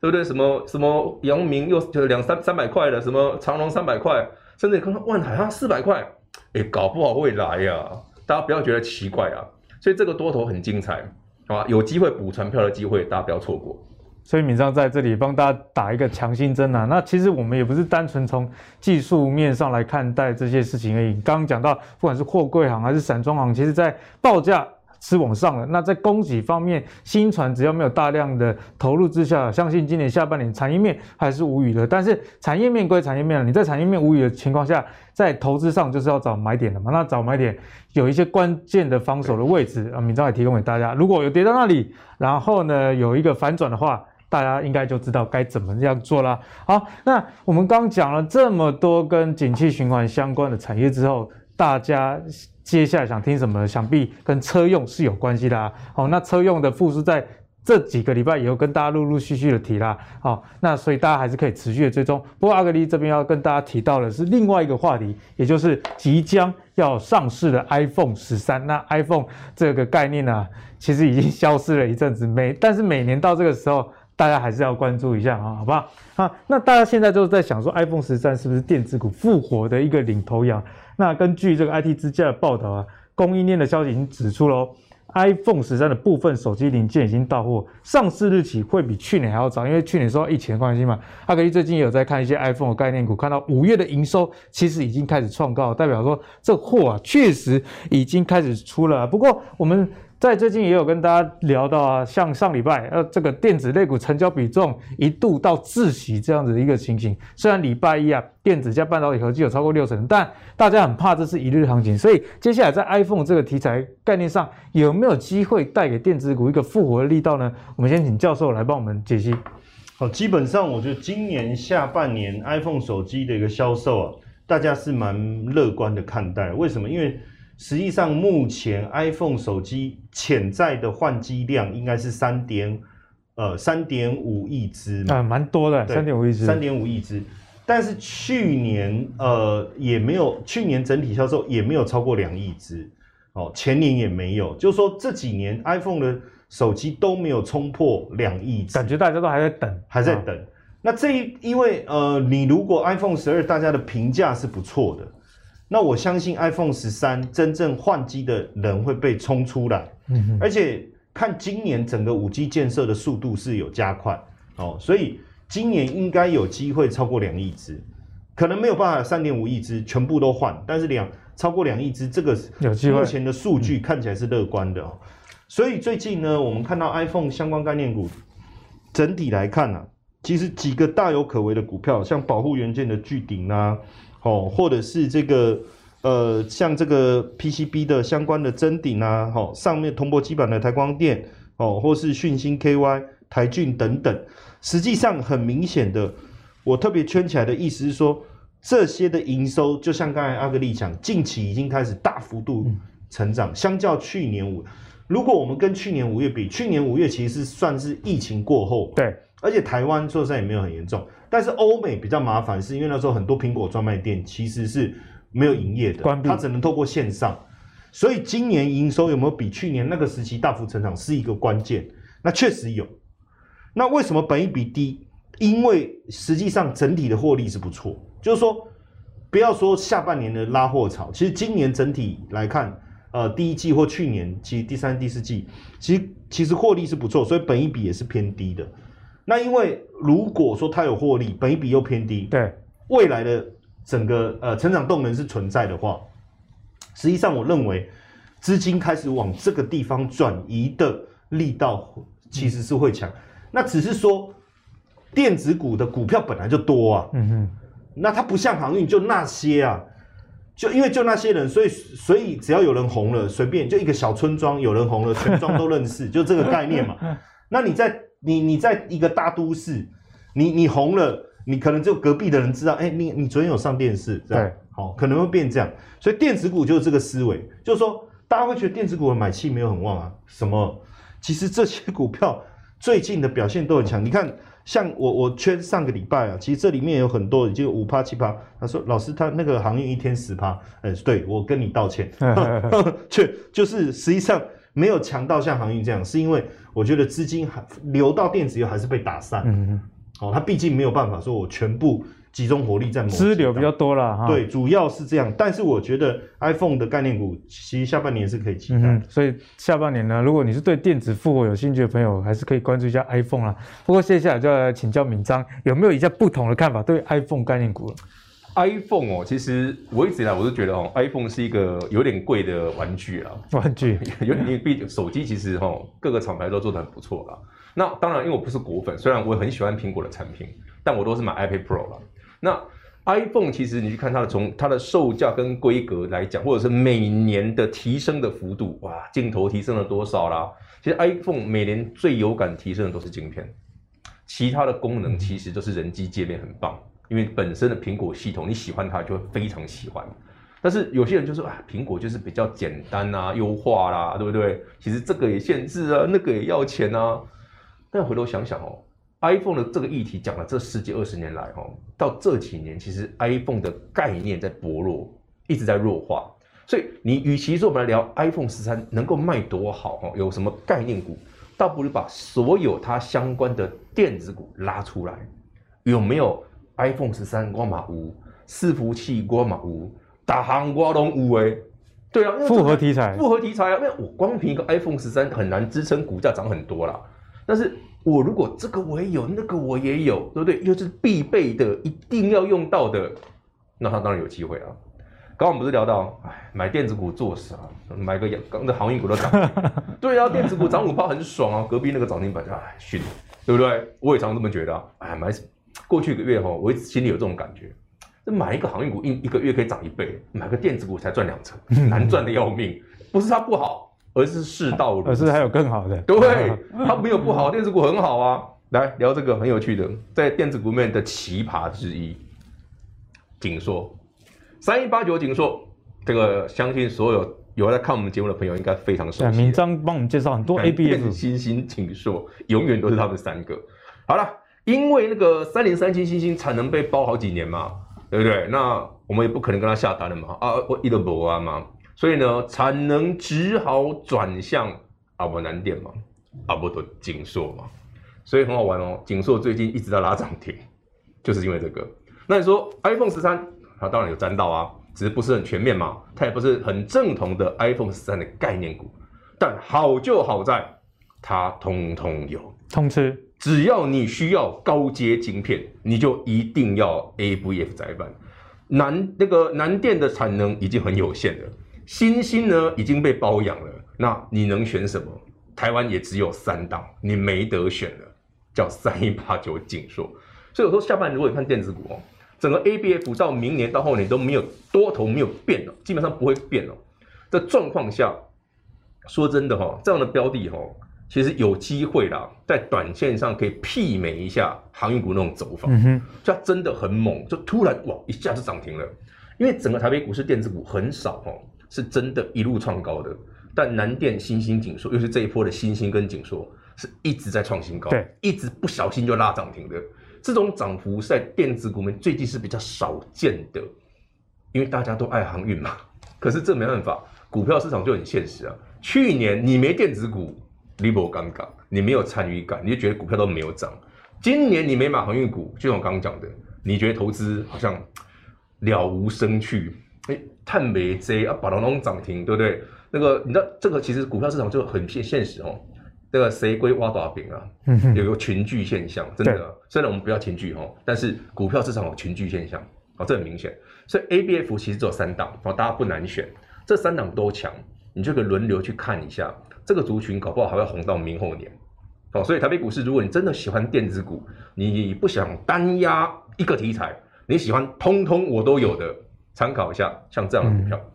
对不对？什么什么阳明又就两三三百块的，什么长隆三百块，甚至你看到万海它四百块，哎，搞不好会来呀、啊！大家不要觉得奇怪啊。所以这个多头很精彩。好，有机会补船票的机会，大家不要错过。所以闵漳在这里帮大家打一个强心针啊。那其实我们也不是单纯从技术面上来看待这些事情而已。刚刚讲到，不管是货柜行还是散装行，其实在报价。是往上的。那在供给方面，新船只要没有大量的投入之下，相信今年下半年产业面还是无语的。但是产业面归产业面了，你在产业面无语的情况下，在投资上就是要找买点的嘛。那找买点有一些关键的防守的位置啊，闵漳也提供给大家。如果有跌到那里，然后呢有一个反转的话，大家应该就知道该怎么样做啦。好，那我们刚讲了这么多跟景气循环相关的产业之后，大家。接下来想听什么？想必跟车用是有关系的啊。好，那车用的复苏在这几个礼拜以后跟大家陆陆续续的提啦。好，那所以大家还是可以持续的追踪。不过阿格力这边要跟大家提到的是另外一个话题，也就是即将要上市的 iPhone 十三。那 iPhone 这个概念呢、其实已经消失了一阵子，每但是每年到这个时候，大家还是要关注一下啊，好不好？啊，那大家现在就是在想说，iPhone 十三是不是电子股复活的一个领头羊？*laughs* 那根据这个 IT 之家的报道啊，供应链的消息已经指出喽，iPhone 十三的部分手机零件已经到货，上市日期会比去年还要早，因为去年受到疫情的关系嘛。阿格力最近也有在看一些 iPhone 的概念股，看到五月的营收其实已经开始创高，代表说这货啊确实已经开始出了。不过我们。在最近也有跟大家聊到啊，像上礼拜呃这个电子类股成交比重一度到窒息这样子的一个情形。虽然礼拜一啊电子加半导体合计有超过六成，但大家很怕这是一日行情。所以接下来在 iPhone 这个题材概念上，有没有机会带给电子股一个复活的力道呢？我们先请教授来帮我们解析。好，基本上我觉得今年下半年 iPhone 手机的一个销售啊，大家是蛮乐观的看待。为什么？因为实际上，目前 iPhone 手机潜在的换机量应该是三点呃三点五亿只嘛，啊，蛮多的，三点五亿只，三点五亿只。但是去年呃也没有，去年整体销售也没有超过两亿只，哦，前年也没有，就是说这几年 iPhone 的手机都没有冲破两亿支，感觉大家都还在等，还在等。啊、那这一因为呃，你如果 iPhone 十二大家的评价是不错的，那我相信 iPhone 十三真正换机的人会被冲出来，而且看今年整个五 G 建设的速度是有加快，哦，所以。今年应该有机会超过两亿只，可能没有办法三点五亿只全部都换，但是两超过两亿只，这个。目前的数据看起来是乐观的哦。所以最近呢，我们看到 iPhone 相关概念股整体来看呢、啊，其实几个大有可为的股票，像保护元件的巨鼎啊，哦，或者是这个呃，像这个 PCB 的相关的针顶啊，哦，上面铜箔基板的台光电哦，或是讯芯 KY、台俊等等。实际上很明显的，我特别圈起来的意思是说，这些的营收就像刚才阿格力讲，近期已经开始大幅度成长。相较去年五，如果我们跟去年五月比，去年五月其实是算是疫情过后，对，而且台湾说实在也没有很严重，但是欧美比较麻烦，是因为那时候很多苹果专卖店其实是没有营业的，关闭，它只能透过线上，所以今年营收有没有比去年那个时期大幅成长，是一个关键。那确实有。那为什么本益比低？因为实际上整体的获利是不错，就是说，不要说下半年的拉货潮，其实今年整体来看，呃，第一季或去年其实第三、第四季，其实其实获利是不错，所以本益比也是偏低的。那因为如果说它有获利，本益比又偏低，对未来的整个呃成长动能是存在的话，实际上我认为资金开始往这个地方转移的力道其实是会强。嗯那只是说，电子股的股票本来就多啊，嗯哼，那它不像航运就那些啊，就因为就那些人，所以所以只要有人红了，随便就一个小村庄有人红了，全庄都认识，就这个概念嘛。*laughs* 那你在你你在一个大都市，你你红了，你可能只有隔壁的人知道，哎、欸，你你昨天有上电视，对，好，可能会变这样。所以电子股就是这个思维，就是说大家会觉得电子股的买气没有很旺啊，什么？其实这些股票。最近的表现都很强，你看，像我我圈上个礼拜啊，其实这里面有很多已经五趴七趴。他说老师，他那个航运一天十趴，哎，对，我跟你道歉 *laughs* *laughs* 却就是实际上没有强到像航运这样，是因为我觉得资金还流到电子业还是被打散，嗯嗯，哦，他毕竟没有办法说我全部。集中火力在某支流比较多了哈，对，主要是这样。但是我觉得 iPhone 的概念股其实下半年是可以期待，嗯，所以下半年呢，如果你是对电子复活有兴趣的朋友，还是可以关注一下 iPhone 啦。不过接下来就要来请教敏章，有没有一下不同的看法对 iPhone 概念股？iPhone 哦，其实我一直以来我都觉得哦，iPhone 是一个有点贵的玩具啊，玩具 *laughs* 有点，因为毕竟手机其实哈各个厂牌都做的很不错啦。那当然，因为我不是果粉，虽然我很喜欢苹果的产品，但我都是买 iPad Pro 了。那 iPhone 其实你去看它的从它的售价跟规格来讲，或者是每年的提升的幅度，哇，镜头提升了多少啦？其实 iPhone 每年最有感提升的都是镜片，其他的功能其实都是人机界面很棒，因为本身的苹果系统你喜欢它就会非常喜欢。但是有些人就说啊，苹果就是比较简单啊，优化啦，对不对？其实这个也限制啊，那个也要钱啊。但回头想想哦。iPhone 的这个议题讲了这十几二十年来，哦，到这几年其实 iPhone 的概念在薄弱，一直在弱化。所以你与其说我们来聊 iPhone 十三能够卖多好，哦，有什么概念股，倒不如把所有它相关的电子股拉出来。有没有 iPhone 十三光马五，伺服器光马屋，大行光龙屋诶？对啊，复合题材，复合题材啊，因为我光凭一个 iPhone 十三很难支撑股价涨很多啦。但是我如果这个我也有，那个我也有，对不对？又是必备的，一定要用到的，那它当然有机会啊。刚刚我们不是聊到，哎，买电子股做啥？买个阳刚的航运股都涨，对啊，*laughs* 电子股涨五趴很爽啊。隔壁那个涨停板就哎逊，对不对？我也常这么觉得啊。哎，买过去一个月哈，我一直心里有这种感觉，这买一个航运股一一个月可以涨一倍，买个电子股才赚两成，*laughs* 难赚的要命。不是它不好。而是世道如，*laughs* 而是还有更好的。对，*laughs* 它没有不好，电子股很好啊。来聊这个很有趣的，在电子股面的奇葩之一，景硕，三一八九景硕，这个相信所有有在看我们节目的朋友应该非常熟悉。明章帮我们介绍很多 ABF，新兴、景硕，永远都是他们三个。好了，因为那个三零三七星星产能被包好几年嘛，对不对？那我们也不可能跟他下单了嘛，啊，我一都不完嘛，所以呢，产能只好转向啊，我南电嘛，啊，不的景硕嘛，所以很好玩哦。景硕最近一直在拉涨停，就是因为这个。那你说 iPhone 十三，它当然有沾到啊，只是不是很全面嘛，它也不是很正统的 iPhone 十三的概念股，但好就好在它通通有，通吃。只要你需要高阶晶片，你就一定要 ABF 载板。南那个南电的产能已经很有限了，新兴呢已经被包养了，那你能选什么？台湾也只有三档，你没得选了，叫三一八九景硕。所以我说下半年如果你看电子股哦，整个 ABF 到明年到后年都没有多头没有变了，基本上不会变了。的状况下，说真的哈，这样的标的哈。其实有机会啦，在短线上可以媲美一下航运股那种走法，嗯哼，就它真的很猛，就突然哇一下就涨停了。因为整个台北股市电子股很少哦，是真的一路创高的。但南电、新兴、景硕，又是这一波的新兴跟景硕，是一直在创新高，对，一直不小心就拉涨停的。这种涨幅在电子股里面最近是比较少见的，因为大家都爱航运嘛。可是这没办法，股票市场就很现实啊。去年你没电子股。你不尴尬，你没有参与感，你就觉得股票都没有涨。今年你没买航运股，就像我刚刚讲的，你觉得投资好像 *tsk* 了无生趣。哎、欸，碳煤这啊，把它弄涨停，对不对？那个你知道这个其实股票市场就很现现实哦。那个谁归挖大饼啊？有个群聚现象，真的。虽然我们不要群聚哦，但是股票市场有群聚现象，哦，这很明显。所以 ABF 其实只有三档，哦，大家不难选，这三档都强，你就可以轮流去看一下。这个族群搞不好还会红到明后年，哦，所以台北股市，如果你真的喜欢电子股，你不想单押一个题材，你喜欢通通我都有的，参考一下像这样的股票。嗯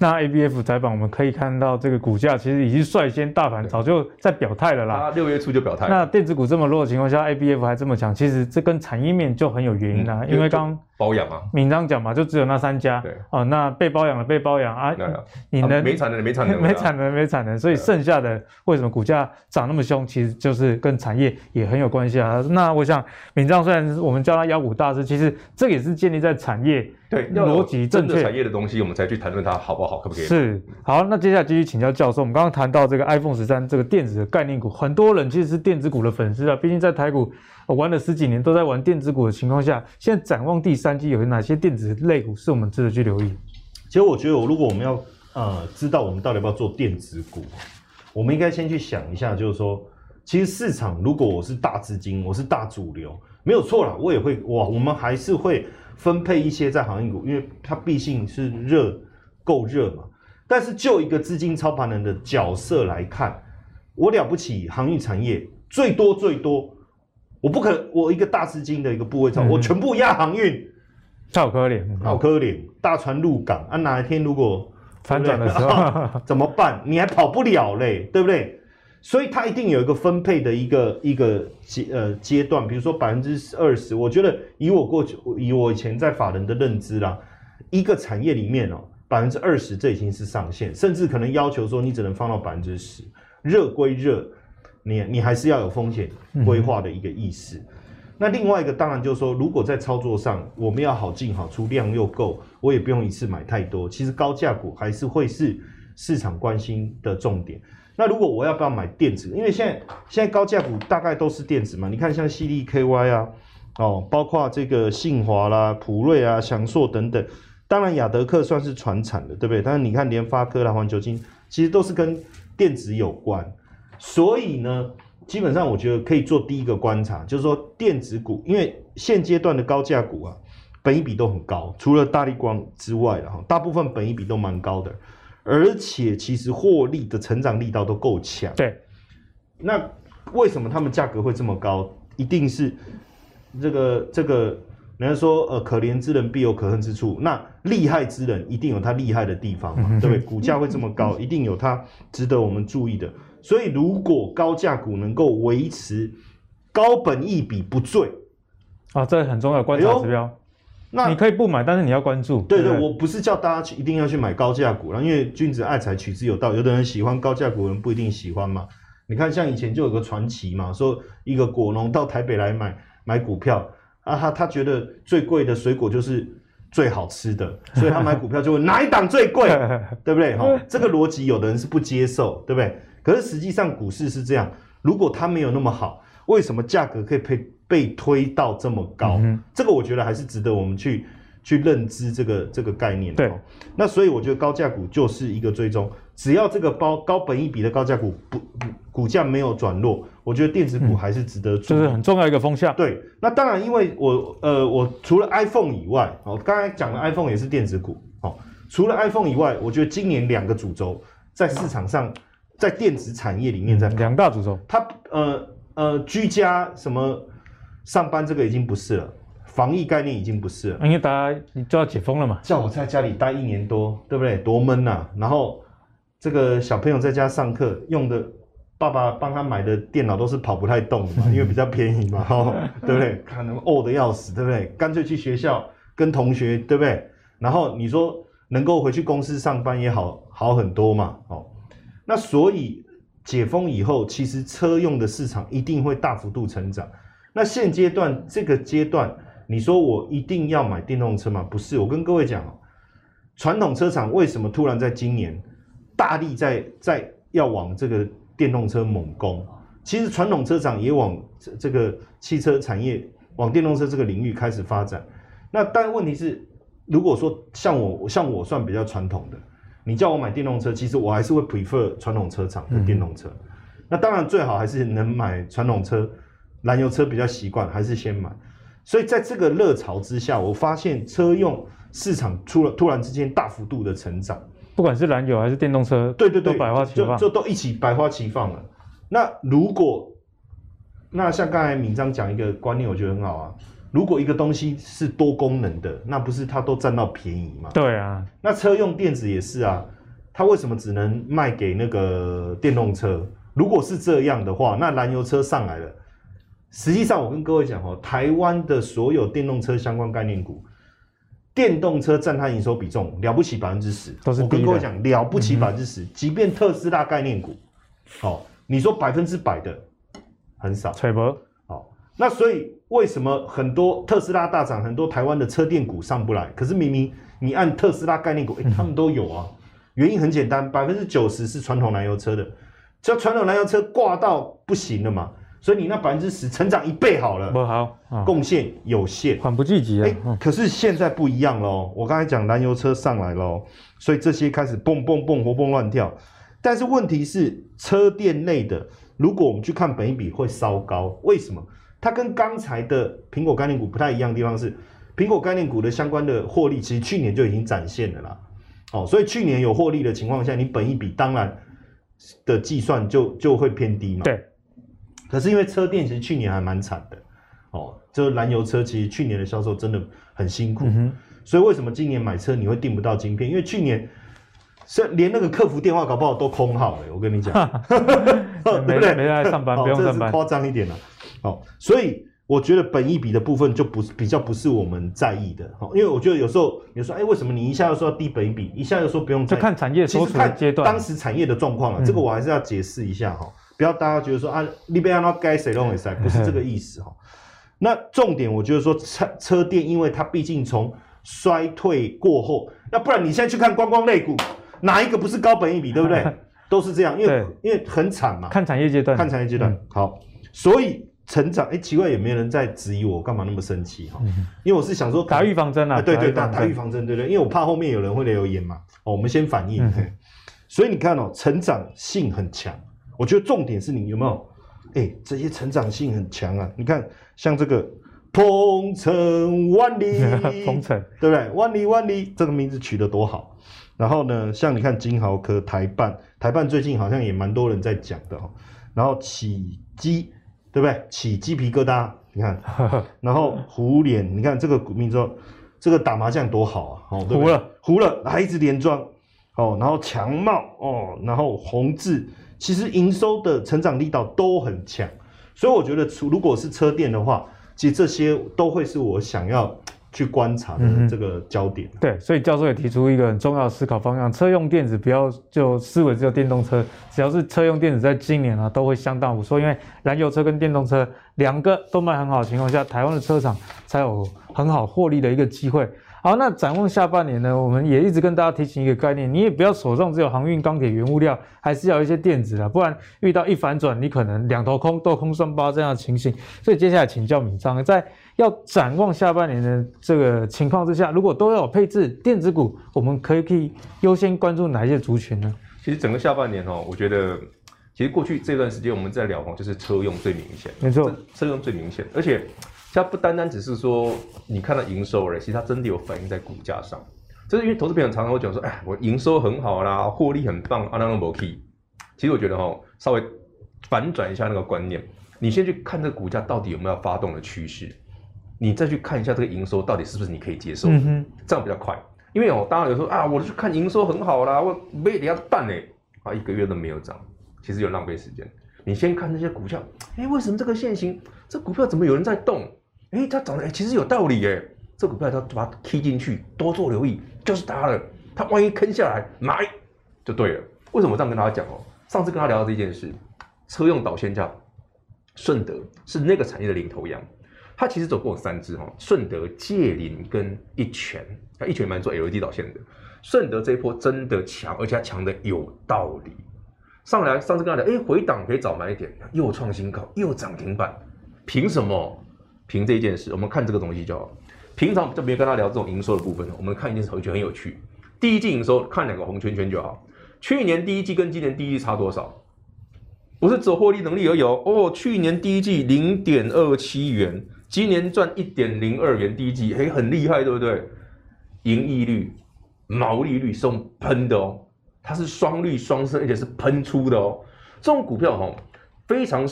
那 ABF 窄板，我们可以看到这个股价其实已经率先大盘早就在表态了啦。它六月初就表态。那电子股这么弱的情况下，ABF 还这么强，其实这跟产业面就很有原因啦、嗯。因为刚包养啊，闵漳讲嘛，就只有那三家。对。哦，那被包养的被包养啊，你能、啊、没产能 *laughs* 没产能没产能没产能，所以剩下的为什么股价涨那么凶？其实就是跟产业也很有关系啊。那我想闵漳虽然我们叫他妖股大师，其实这也是建立在产业。对，逻辑正确产业的东西，我们才去谈论它好不好，可不可以？是好，那接下来继续请教教授。我们刚刚谈到这个 iPhone 十三这个电子的概念股，很多人其实是电子股的粉丝啊。毕竟在台股我玩了十几年，都在玩电子股的情况下，现在展望第三季有哪些电子类股是我们值得去留意？其实我觉得，如果我们要呃知道我们到底要不要做电子股，我们应该先去想一下，就是说，其实市场如果我是大资金，我是大主流，没有错啦，我也会哇，我们还是会。分配一些在航运股，因为它毕竟是热，够热嘛。但是就一个资金操盘人的角色来看，我了不起航运产业最多最多，我不可能我一个大资金的一个部位操、嗯，我全部压航运，好可怜，好可怜。大船入港啊，哪一天如果反转的时候 *laughs* 怎么办？你还跑不了嘞，对不对？所以它一定有一个分配的一个一个阶呃阶段，比如说百分之二十，我觉得以我过去以我以前在法人的认知啦，一个产业里面哦，百分之二十这已经是上限，甚至可能要求说你只能放到百分之十。热归热，你你还是要有风险规划的一个意识。嗯。那另外一个当然就是说，如果在操作上我们要好进好出，量又够，我也不用一次买太多。其实高价股还是会是市场关心的重点。那如果我要不要买电子？因为现在现在高价股大概都是电子嘛。你看像 C D K Y 啊，哦，包括这个信华啦、普瑞啊、翔硕等等。当然亚德克算是传产的，对不对？但是你看联发科啦、环球金，其实都是跟电子有关。所以呢，基本上我觉得可以做第一个观察，就是说电子股，因为现阶段的高价股啊，本益比都很高，除了大力光之外了哈，大部分本益比都蛮高的。而且其实获利的成长力道都够强。对，那为什么他们价格会这么高？一定是这个这个，人家说呃，可怜之人必有可恨之处。那厉害之人一定有他厉害的地方嘛，对不对？股价会这么高，一定有它值得我们注意的。所以如果高价股能够维持高本益比不坠，啊，这很重要观察指标。那你可以不买，但是你要关注。对对，对对我不是叫大家去一定要去买高价股了，因为君子爱财，取之有道。有的人喜欢高价股，人不一定喜欢嘛。你看，像以前就有个传奇嘛，说一个果农到台北来买买股票啊，他他觉得最贵的水果就是最好吃的，所以他买股票就问 *laughs* 哪一档最贵，*laughs* 对不对？哈，这个逻辑有的人是不接受，对不对？可是实际上股市是这样，如果它没有那么好，为什么价格可以被被推到这么高？嗯、这个我觉得还是值得我们去去认知这个这个概念。对，那所以我觉得高价股就是一个追踪，只要这个包高本益比的高价股不股价没有转弱，我觉得电子股还是值得。这、嗯就是很重要一个风向。对，那当然，因为我呃，我除了 iPhone 以外，哦，刚才讲的 iPhone 也是电子股，哦，除了 iPhone 以外，我觉得今年两个主轴在市场上，在电子产业里面在，两大主轴，它呃。呃，居家什么上班这个已经不是了，防疫概念已经不是了，因为大家你就要解封了嘛。叫我在家里待一年多，对不对？多闷呐、啊！然后这个小朋友在家上课用的，爸爸帮他买的电脑都是跑不太动的嘛，*laughs* 因为比较便宜嘛，对不对？可能饿的要死，对不对？干脆去学校跟同学，对不对？然后你说能够回去公司上班也好好很多嘛，哦，那所以。解封以后，其实车用的市场一定会大幅度成长。那现阶段这个阶段，你说我一定要买电动车吗？不是，我跟各位讲哦，传统车厂为什么突然在今年大力在在要往这个电动车猛攻？其实传统车厂也往这这个汽车产业往电动车这个领域开始发展。那但问题是，如果说像我像我算比较传统的。你叫我买电动车，其实我还是会 prefer 传统车厂的电动车。嗯、那当然最好还是能买传统车，燃油车比较习惯，还是先买。所以在这个热潮之下，我发现车用市场出了突然之间大幅度的成长，不管是燃油还是电动车，对对对，都百花齐放，就就都一起百花齐放了。那如果那像刚才闵章讲一个观念，我觉得很好啊。如果一个东西是多功能的，那不是它都占到便宜吗？对啊，那车用电子也是啊，它为什么只能卖给那个电动车？如果是这样的话，那燃油车上来了。实际上，我跟各位讲哦，台湾的所有电动车相关概念股，电动车占它营收比重了不起百分之十，都是我跟各位讲了不起百分之十。嗯、即便特斯拉概念股，哦，你说百分之百的很少，吹不？好，那所以。为什么很多特斯拉大涨，很多台湾的车电股上不来？可是明明你按特斯拉概念股，诶，他们都有啊。原因很简单，百分之九十是传统燃油车的，只要传统燃油车挂到不行了嘛。所以你那百分之十成长一倍好了，不好，贡献有限，缓不济急啊。诶，可是现在不一样喽。我刚才讲燃油车上来喽，所以这些开始蹦蹦蹦活蹦乱跳。但是问题是，车电类的，如果我们去看本益比会稍高，为什么？它跟刚才的苹果概念股不太一样的地方是，苹果概念股的相关的获利，其实去年就已经展现了啦。哦，所以去年有获利的情况下，你本益比当然的计算就就会偏低嘛。对。可是因为车电其实去年还蛮惨的，哦，就是燃油车其实去年的销售真的很辛苦。嗯、所以为什么今年买车你会订不到晶片？因为去年是连那个客服电话搞不好都空号了。我跟你讲，*laughs* *laughs* 对不对？没来上班，不用上班，夸张一点了。好，所以我觉得本益比的部分就不是比较不是我们在意的，因为我觉得有时候你说，哎，为什么你一下又说低本益比，一下又说不用？就看产业所处的阶段，当时产业的状况了，嗯、这个我还是要解释一下哈，不要大家觉得说啊，你不要那该谁弄谁，不是这个意思哈。那重点我觉得说车车店，因为它毕竟从衰退过后，那不然你现在去看观光类股，哪一个不是高本益比，对不对？*laughs* 都是这样，因为因为很惨嘛。看产业阶段，看产业阶段，好，所以。成长，哎、欸，奇怪，也没有人在质疑我，干嘛那么生气哈？因为我是想说打预防针啊，对对，打打预防针，对对，因为我怕后面有人会留言嘛。哦，我们先反应。嗯、所以你看哦，成长性很强。我觉得重点是你有没有？哎、欸，这些成长性很强啊。你看，像这个鹏程万里，*laughs* 鹏程，对不对？万里万里，这个名字取得多好。然后呢，像你看金豪科、台办，台办最近好像也蛮多人在讲的哈。然后起基。对不对？起鸡皮疙瘩，你看，*laughs* 然后胡脸，你看这个股民说，这个打麻将多好啊！哦，对不对？胡了，糊了，还一直连庄哦。然后强茂哦，然后宏字，其实营收的成长力道都很强，所以我觉得，如果是车店的话，其实这些都会是我想要去观察的这个焦点。嗯、对，所以教授也提出一个很重要的思考方向：车用电子不要就思维只有电动车，只要是车用电子，在今年啊都会相当不错，因为燃油车跟电动车两个都卖很好的情况下，台湾的车厂才有很好获利的一个机会。好，那展望下半年呢？我们也一直跟大家提醒一个概念，你也不要手上只有航运、钢铁、原物料，还是要一些电子啊，不然遇到一反转，你可能两头空、多空双八这样的情形。所以接下来请教闵漳，在要展望下半年的这个情况之下，如果都要有配置电子股，我们可以可以优先关注哪一些族群呢？其实整个下半年哦，我觉得其实过去这段时间我们在聊哦，就是车用最明显，没错，车用最明显，而且。它不单单只是说你看到营收而已，其实它真的有反映在股价上。就是因为投资朋友常常会讲说，哎，我营收很好啦，获利很棒，啊，那那么 key。其实我觉得哈，稍微反转一下那个观念，你先去看这个股价到底有没有发动的趋势，你再去看一下这个营收到底是不是你可以接受，嗯哼，这样比较快。因为哦，当然有说啊，我去看营收很好啦，我没等下办呢，啊，一个月都没有涨，其实有浪费时间。你先看那些股票，哎，为什么这个线型，这股票怎么有人在动？哎，它涨得哎，其实有道理耶。这股票它把它踢进去，多做留意，就是它了。它万一坑下来，买就对了。为什么我这样跟大家讲哦？上次跟他聊到这件事，车用导线架，顺德是那个产业的领头羊。它其实总共有三支哈，顺德、界霖跟一全。它一全蛮做 LED 导线的。顺德这一波真的强，而且它强的有道理。上来上次跟他聊，哎，回档可以早买一点，又创新高，又涨停板，凭什么？凭这件事，我们看这个东西就好。平常就没跟他聊这种营收的部分，我们看一件事，我觉得很有趣。第一季营收看两个红圈圈就好。去年第一季跟今年第一季差多少？不是走获利能力而已哦。去年第一季零点二七元，今年赚一点零二元，第一季嘿很厉害，对不对？盈利率、毛利率是用喷的哦，它是双率双升，而且是喷出的哦。这种股票哈，非常。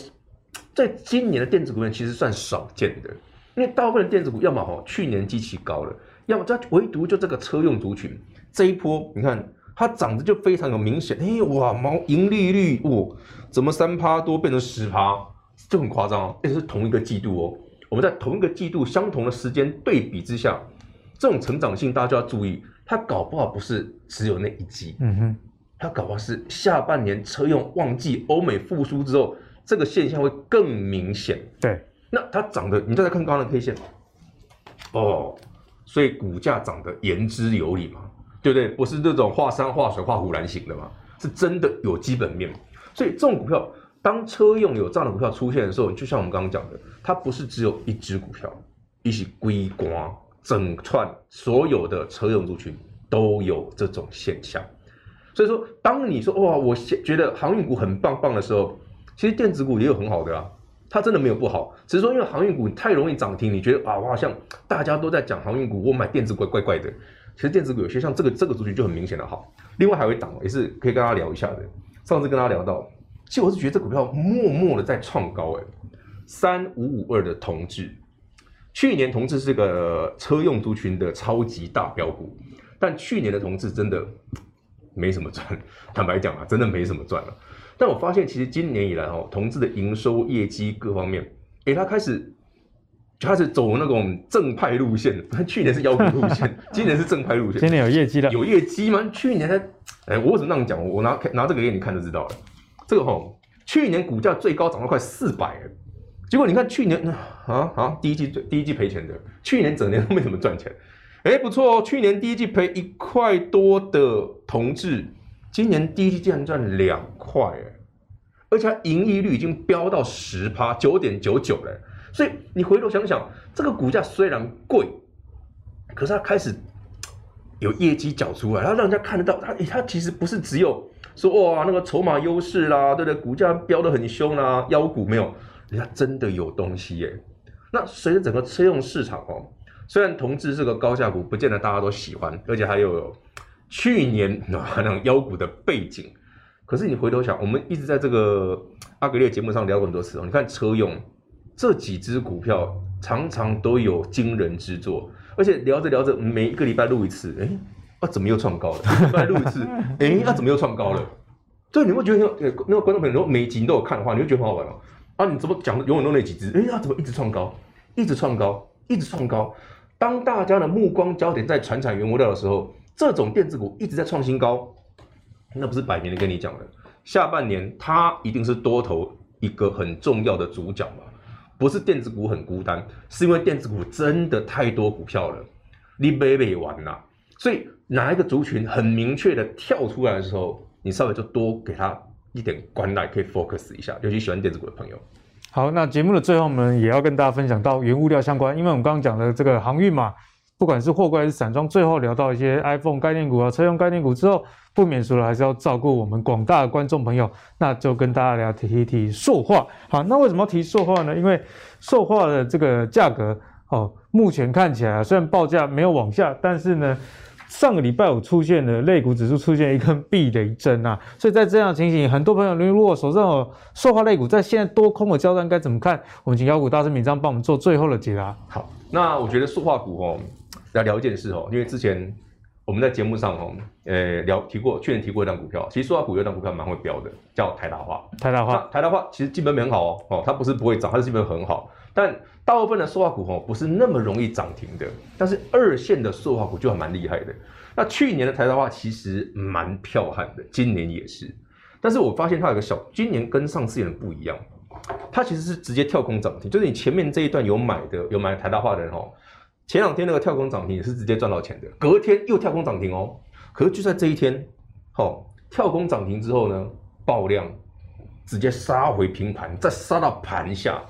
在今年的电子股里其实算少见的，因为大部分的电子股要么哈去年基期高了，要么它唯独就这个车用族群这一波，你看它涨得就非常有明显，哎哇毛盈利率哇怎么三趴多变成十趴，就很夸张，而且是同一个季度哦，我们在同一个季度相同的时间对比之下，这种成长性大家就要注意，它搞不好不是只有那一季，嗯哼，它搞不好是下半年车用旺季，欧美复苏之后。这个现象会更明显。对，那它涨的，你再来看刚刚的 K 线，哦，所以股价涨得言之有理嘛，对不对？不是这种画山画水画虎烂型的嘛，是真的有基本面。所以这种股票，当车用有这样的股票出现的时候，就像我们刚刚讲的，它不是只有一只股票，一起归光，整串所有的车用族群都有这种现象。所以说，当你说哇，我觉得航运股很棒棒的时候。其实电子股也有很好的啊，它真的没有不好，只是说因为航运股太容易涨停，你觉得啊，我好像大家都在讲航运股，我买电子股怪怪的。其实电子股有些像这个这个族群就很明显的好。另外还有一档也是可以跟大家聊一下的，上次跟大家聊到，其实我是觉得这股票默默的在创高哎，三五五二的同志，去年同志是个车用族群的超级大标股，但去年的同志真的没什么赚，*laughs* 坦白讲啊，真的没什么赚了。但我发现，其实今年以来哦，同志的营收、业绩各方面，哎，他开始就开始走那种正派路线。*laughs* 去年是妖股路线，*laughs* 今年是正派路线。今年有业绩了，有业绩吗？去年才，哎，我为什么那样讲？我拿拿这个给你看就知道了。这个吼，去年股价最高涨到快四百，结果你看去年啊啊，第一季第一季赔钱的，去年整年都没怎么赚钱。哎，不错哦，去年第一季赔一块多的同志。今年第一季竟然赚两块哎，而且它盈利率已经飙到十趴九点九九了，所以你回头想想，这个股价虽然贵，可是它开始有业绩缴出来，它让人家看得到，它它其实不是只有说哇那个筹码优势啦，对不对？股价飙得很凶啦，妖股没有，人家真的有东西耶。那随着整个车用市场哦，虽然同致是个高价股，不见得大家都喜欢，而且还有。去年那种妖股的背景，可是你回头想，我们一直在这个阿格列节目上聊过很多次哦。你看车用这几只股票，常常都有惊人之作，而且聊着聊着，每一个礼拜录一次，哎，啊怎么又创高了？*laughs* 礼拜录一次，*laughs* 哎，啊怎么又创高了？对，你会觉得那个那个观众朋友，如果每集都有看的话，你会觉得很好玩哦。啊，你怎么讲的永远都那几只？哎，啊怎么一直创高，一直创高，一直创高？当大家的目光焦点在传产原物料的时候，这种电子股一直在创新高，那不是摆明的跟你讲的，下半年它一定是多头一个很重要的主角嘛？不是电子股很孤单，是因为电子股真的太多股票了，你背背完呐。所以哪一个族群很明确的跳出来的时候，你稍微就多给他一点关爱，可以 focus 一下，尤其喜欢电子股的朋友。好，那节目的最后，我们也要跟大家分享到原物料相关，因为我们刚刚讲的这个航运嘛，不管是货柜还是散装，最后聊到一些 iPhone 概念股啊、车用概念股之后，不免俗了，还是要照顾我们广大的观众朋友，那就跟大家聊提一提塑化。好，那为什么要提塑化呢？因为塑化的这个价格哦，目前看起来虽然报价没有往下，但是呢。上个礼拜五出现了类股指数出现一根避雷针啊，所以在这样的情形，很多朋友如果手上有塑化类股，在现在多空的交战该怎么看？我们请妖股大师闵漳帮我们做最后的解答。好，那我觉得塑化股哦，要聊一件事哦，因为之前我们在节目上哦，呃，聊提过，去年提过一档股票，其实塑化股有一档股票蛮会飙的，叫台达化。台达化，台达化其实基本面很好哦，哦，它不是不会涨，它是基本面很好。但大部分的塑化股哦，不是那么容易涨停的，但是二线的塑化股就还蛮厉害的。那去年的台达化其实蛮彪悍的，今年也是。但是我发现它有个小，今年跟上次有点不一样，它其实是直接跳空涨停，就是你前面这一段有买的，有买台达化的人哦，前两天那个跳空涨停也是直接赚到钱的，隔天又跳空涨停哦。可是就在这一天，哦，跳空涨停之后呢，爆量，直接杀回平盘，再杀到盘下。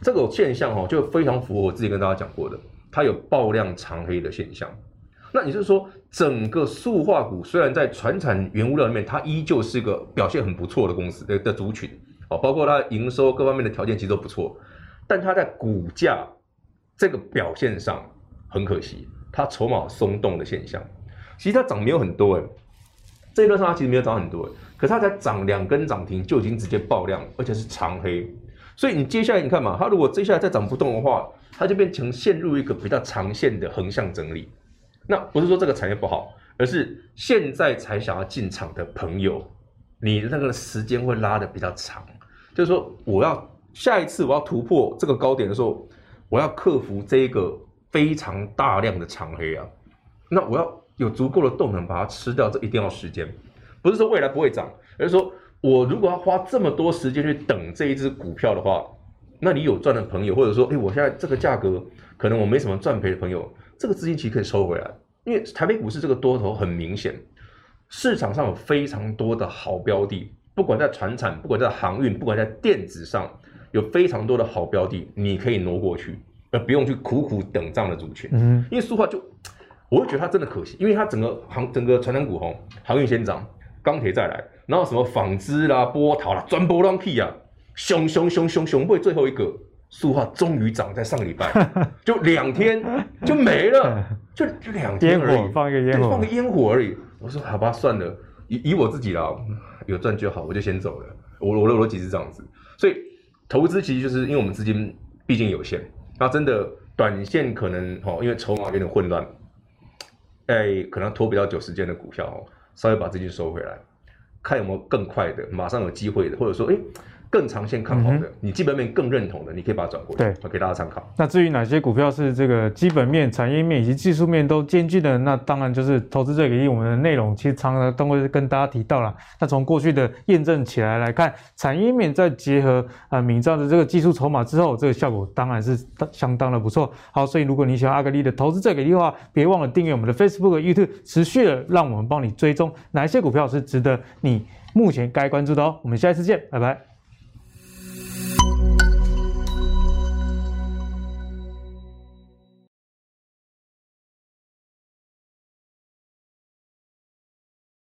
这个现象哦，就非常符合我之前跟大家讲过的，它有爆量长黑的现象。那你是说，整个塑化股虽然在传产原物料里面，它依旧是一个表现很不错的公司的的族群哦，包括它营收各方面的条件其实都不错，但它在股价这个表现上很可惜，它筹码松动的现象。其实它涨没有很多诶，这一段上它其实没有涨很多诶，可是它才涨两根涨停就已经直接爆量，而且是长黑。所以你接下来你看嘛，它如果接下来再涨不动的话，它就变成陷入一个比较长线的横向整理。那不是说这个产业不好，而是现在才想要进场的朋友，你那个时间会拉的比较长。就是说，我要下一次我要突破这个高点的时候，我要克服这个非常大量的长黑啊。那我要有足够的动能把它吃掉，这一定要时间。不是说未来不会涨，而是说。我如果要花这么多时间去等这一只股票的话，那你有赚的朋友，或者说，哎，我现在这个价格可能我没什么赚赔的朋友，这个资金其实可以收回来，因为台北股市这个多头很明显，市场上有非常多的好标的，不管在船产，不管在航运，不管在电子上，有非常多的好标的，你可以挪过去，而不用去苦苦等这样的主权。嗯，因为说话就，我会觉得它真的可惜，因为它整个航整个船产股红，航运先涨。钢铁再来，然后什么纺织啦、波涛啦，全部都起啊，熊熊熊熊熊，会最后一个塑化终于涨，在上个礼拜 *laughs* 就两天就没了，就 *laughs* 就两天而已，放一个烟火，放个烟火而已。我说好吧，算了，以以我自己啦，有赚就好，我就先走了。我我的逻辑是这样子，所以投资其实就是因为我们资金毕竟有限，那真的短线可能哦，因为筹码有点混乱，哎，可能拖比较久时间的股票哦。稍微把资金收回来，看有没有更快的，马上有机会的，或者说，诶更长线看好的，嗯、你基本面更认同的，你可以把它转过来，对，给大家参考。那至于哪些股票是这个基本面、产业面以及技术面都兼具的，那当然就是投资最给力。我们的内容其实常常都会跟大家提到了。那从过去的验证起来来看，产业面再结合啊闵漳的这个技术筹码之后，这个效果当然是相当的不错。好，所以如果你喜欢阿格力的投资最给力的话，别忘了订阅我们的 Facebook、YouTube，持续的让我们帮你追踪哪一些股票是值得你目前该关注的哦。我们下一次见，拜拜。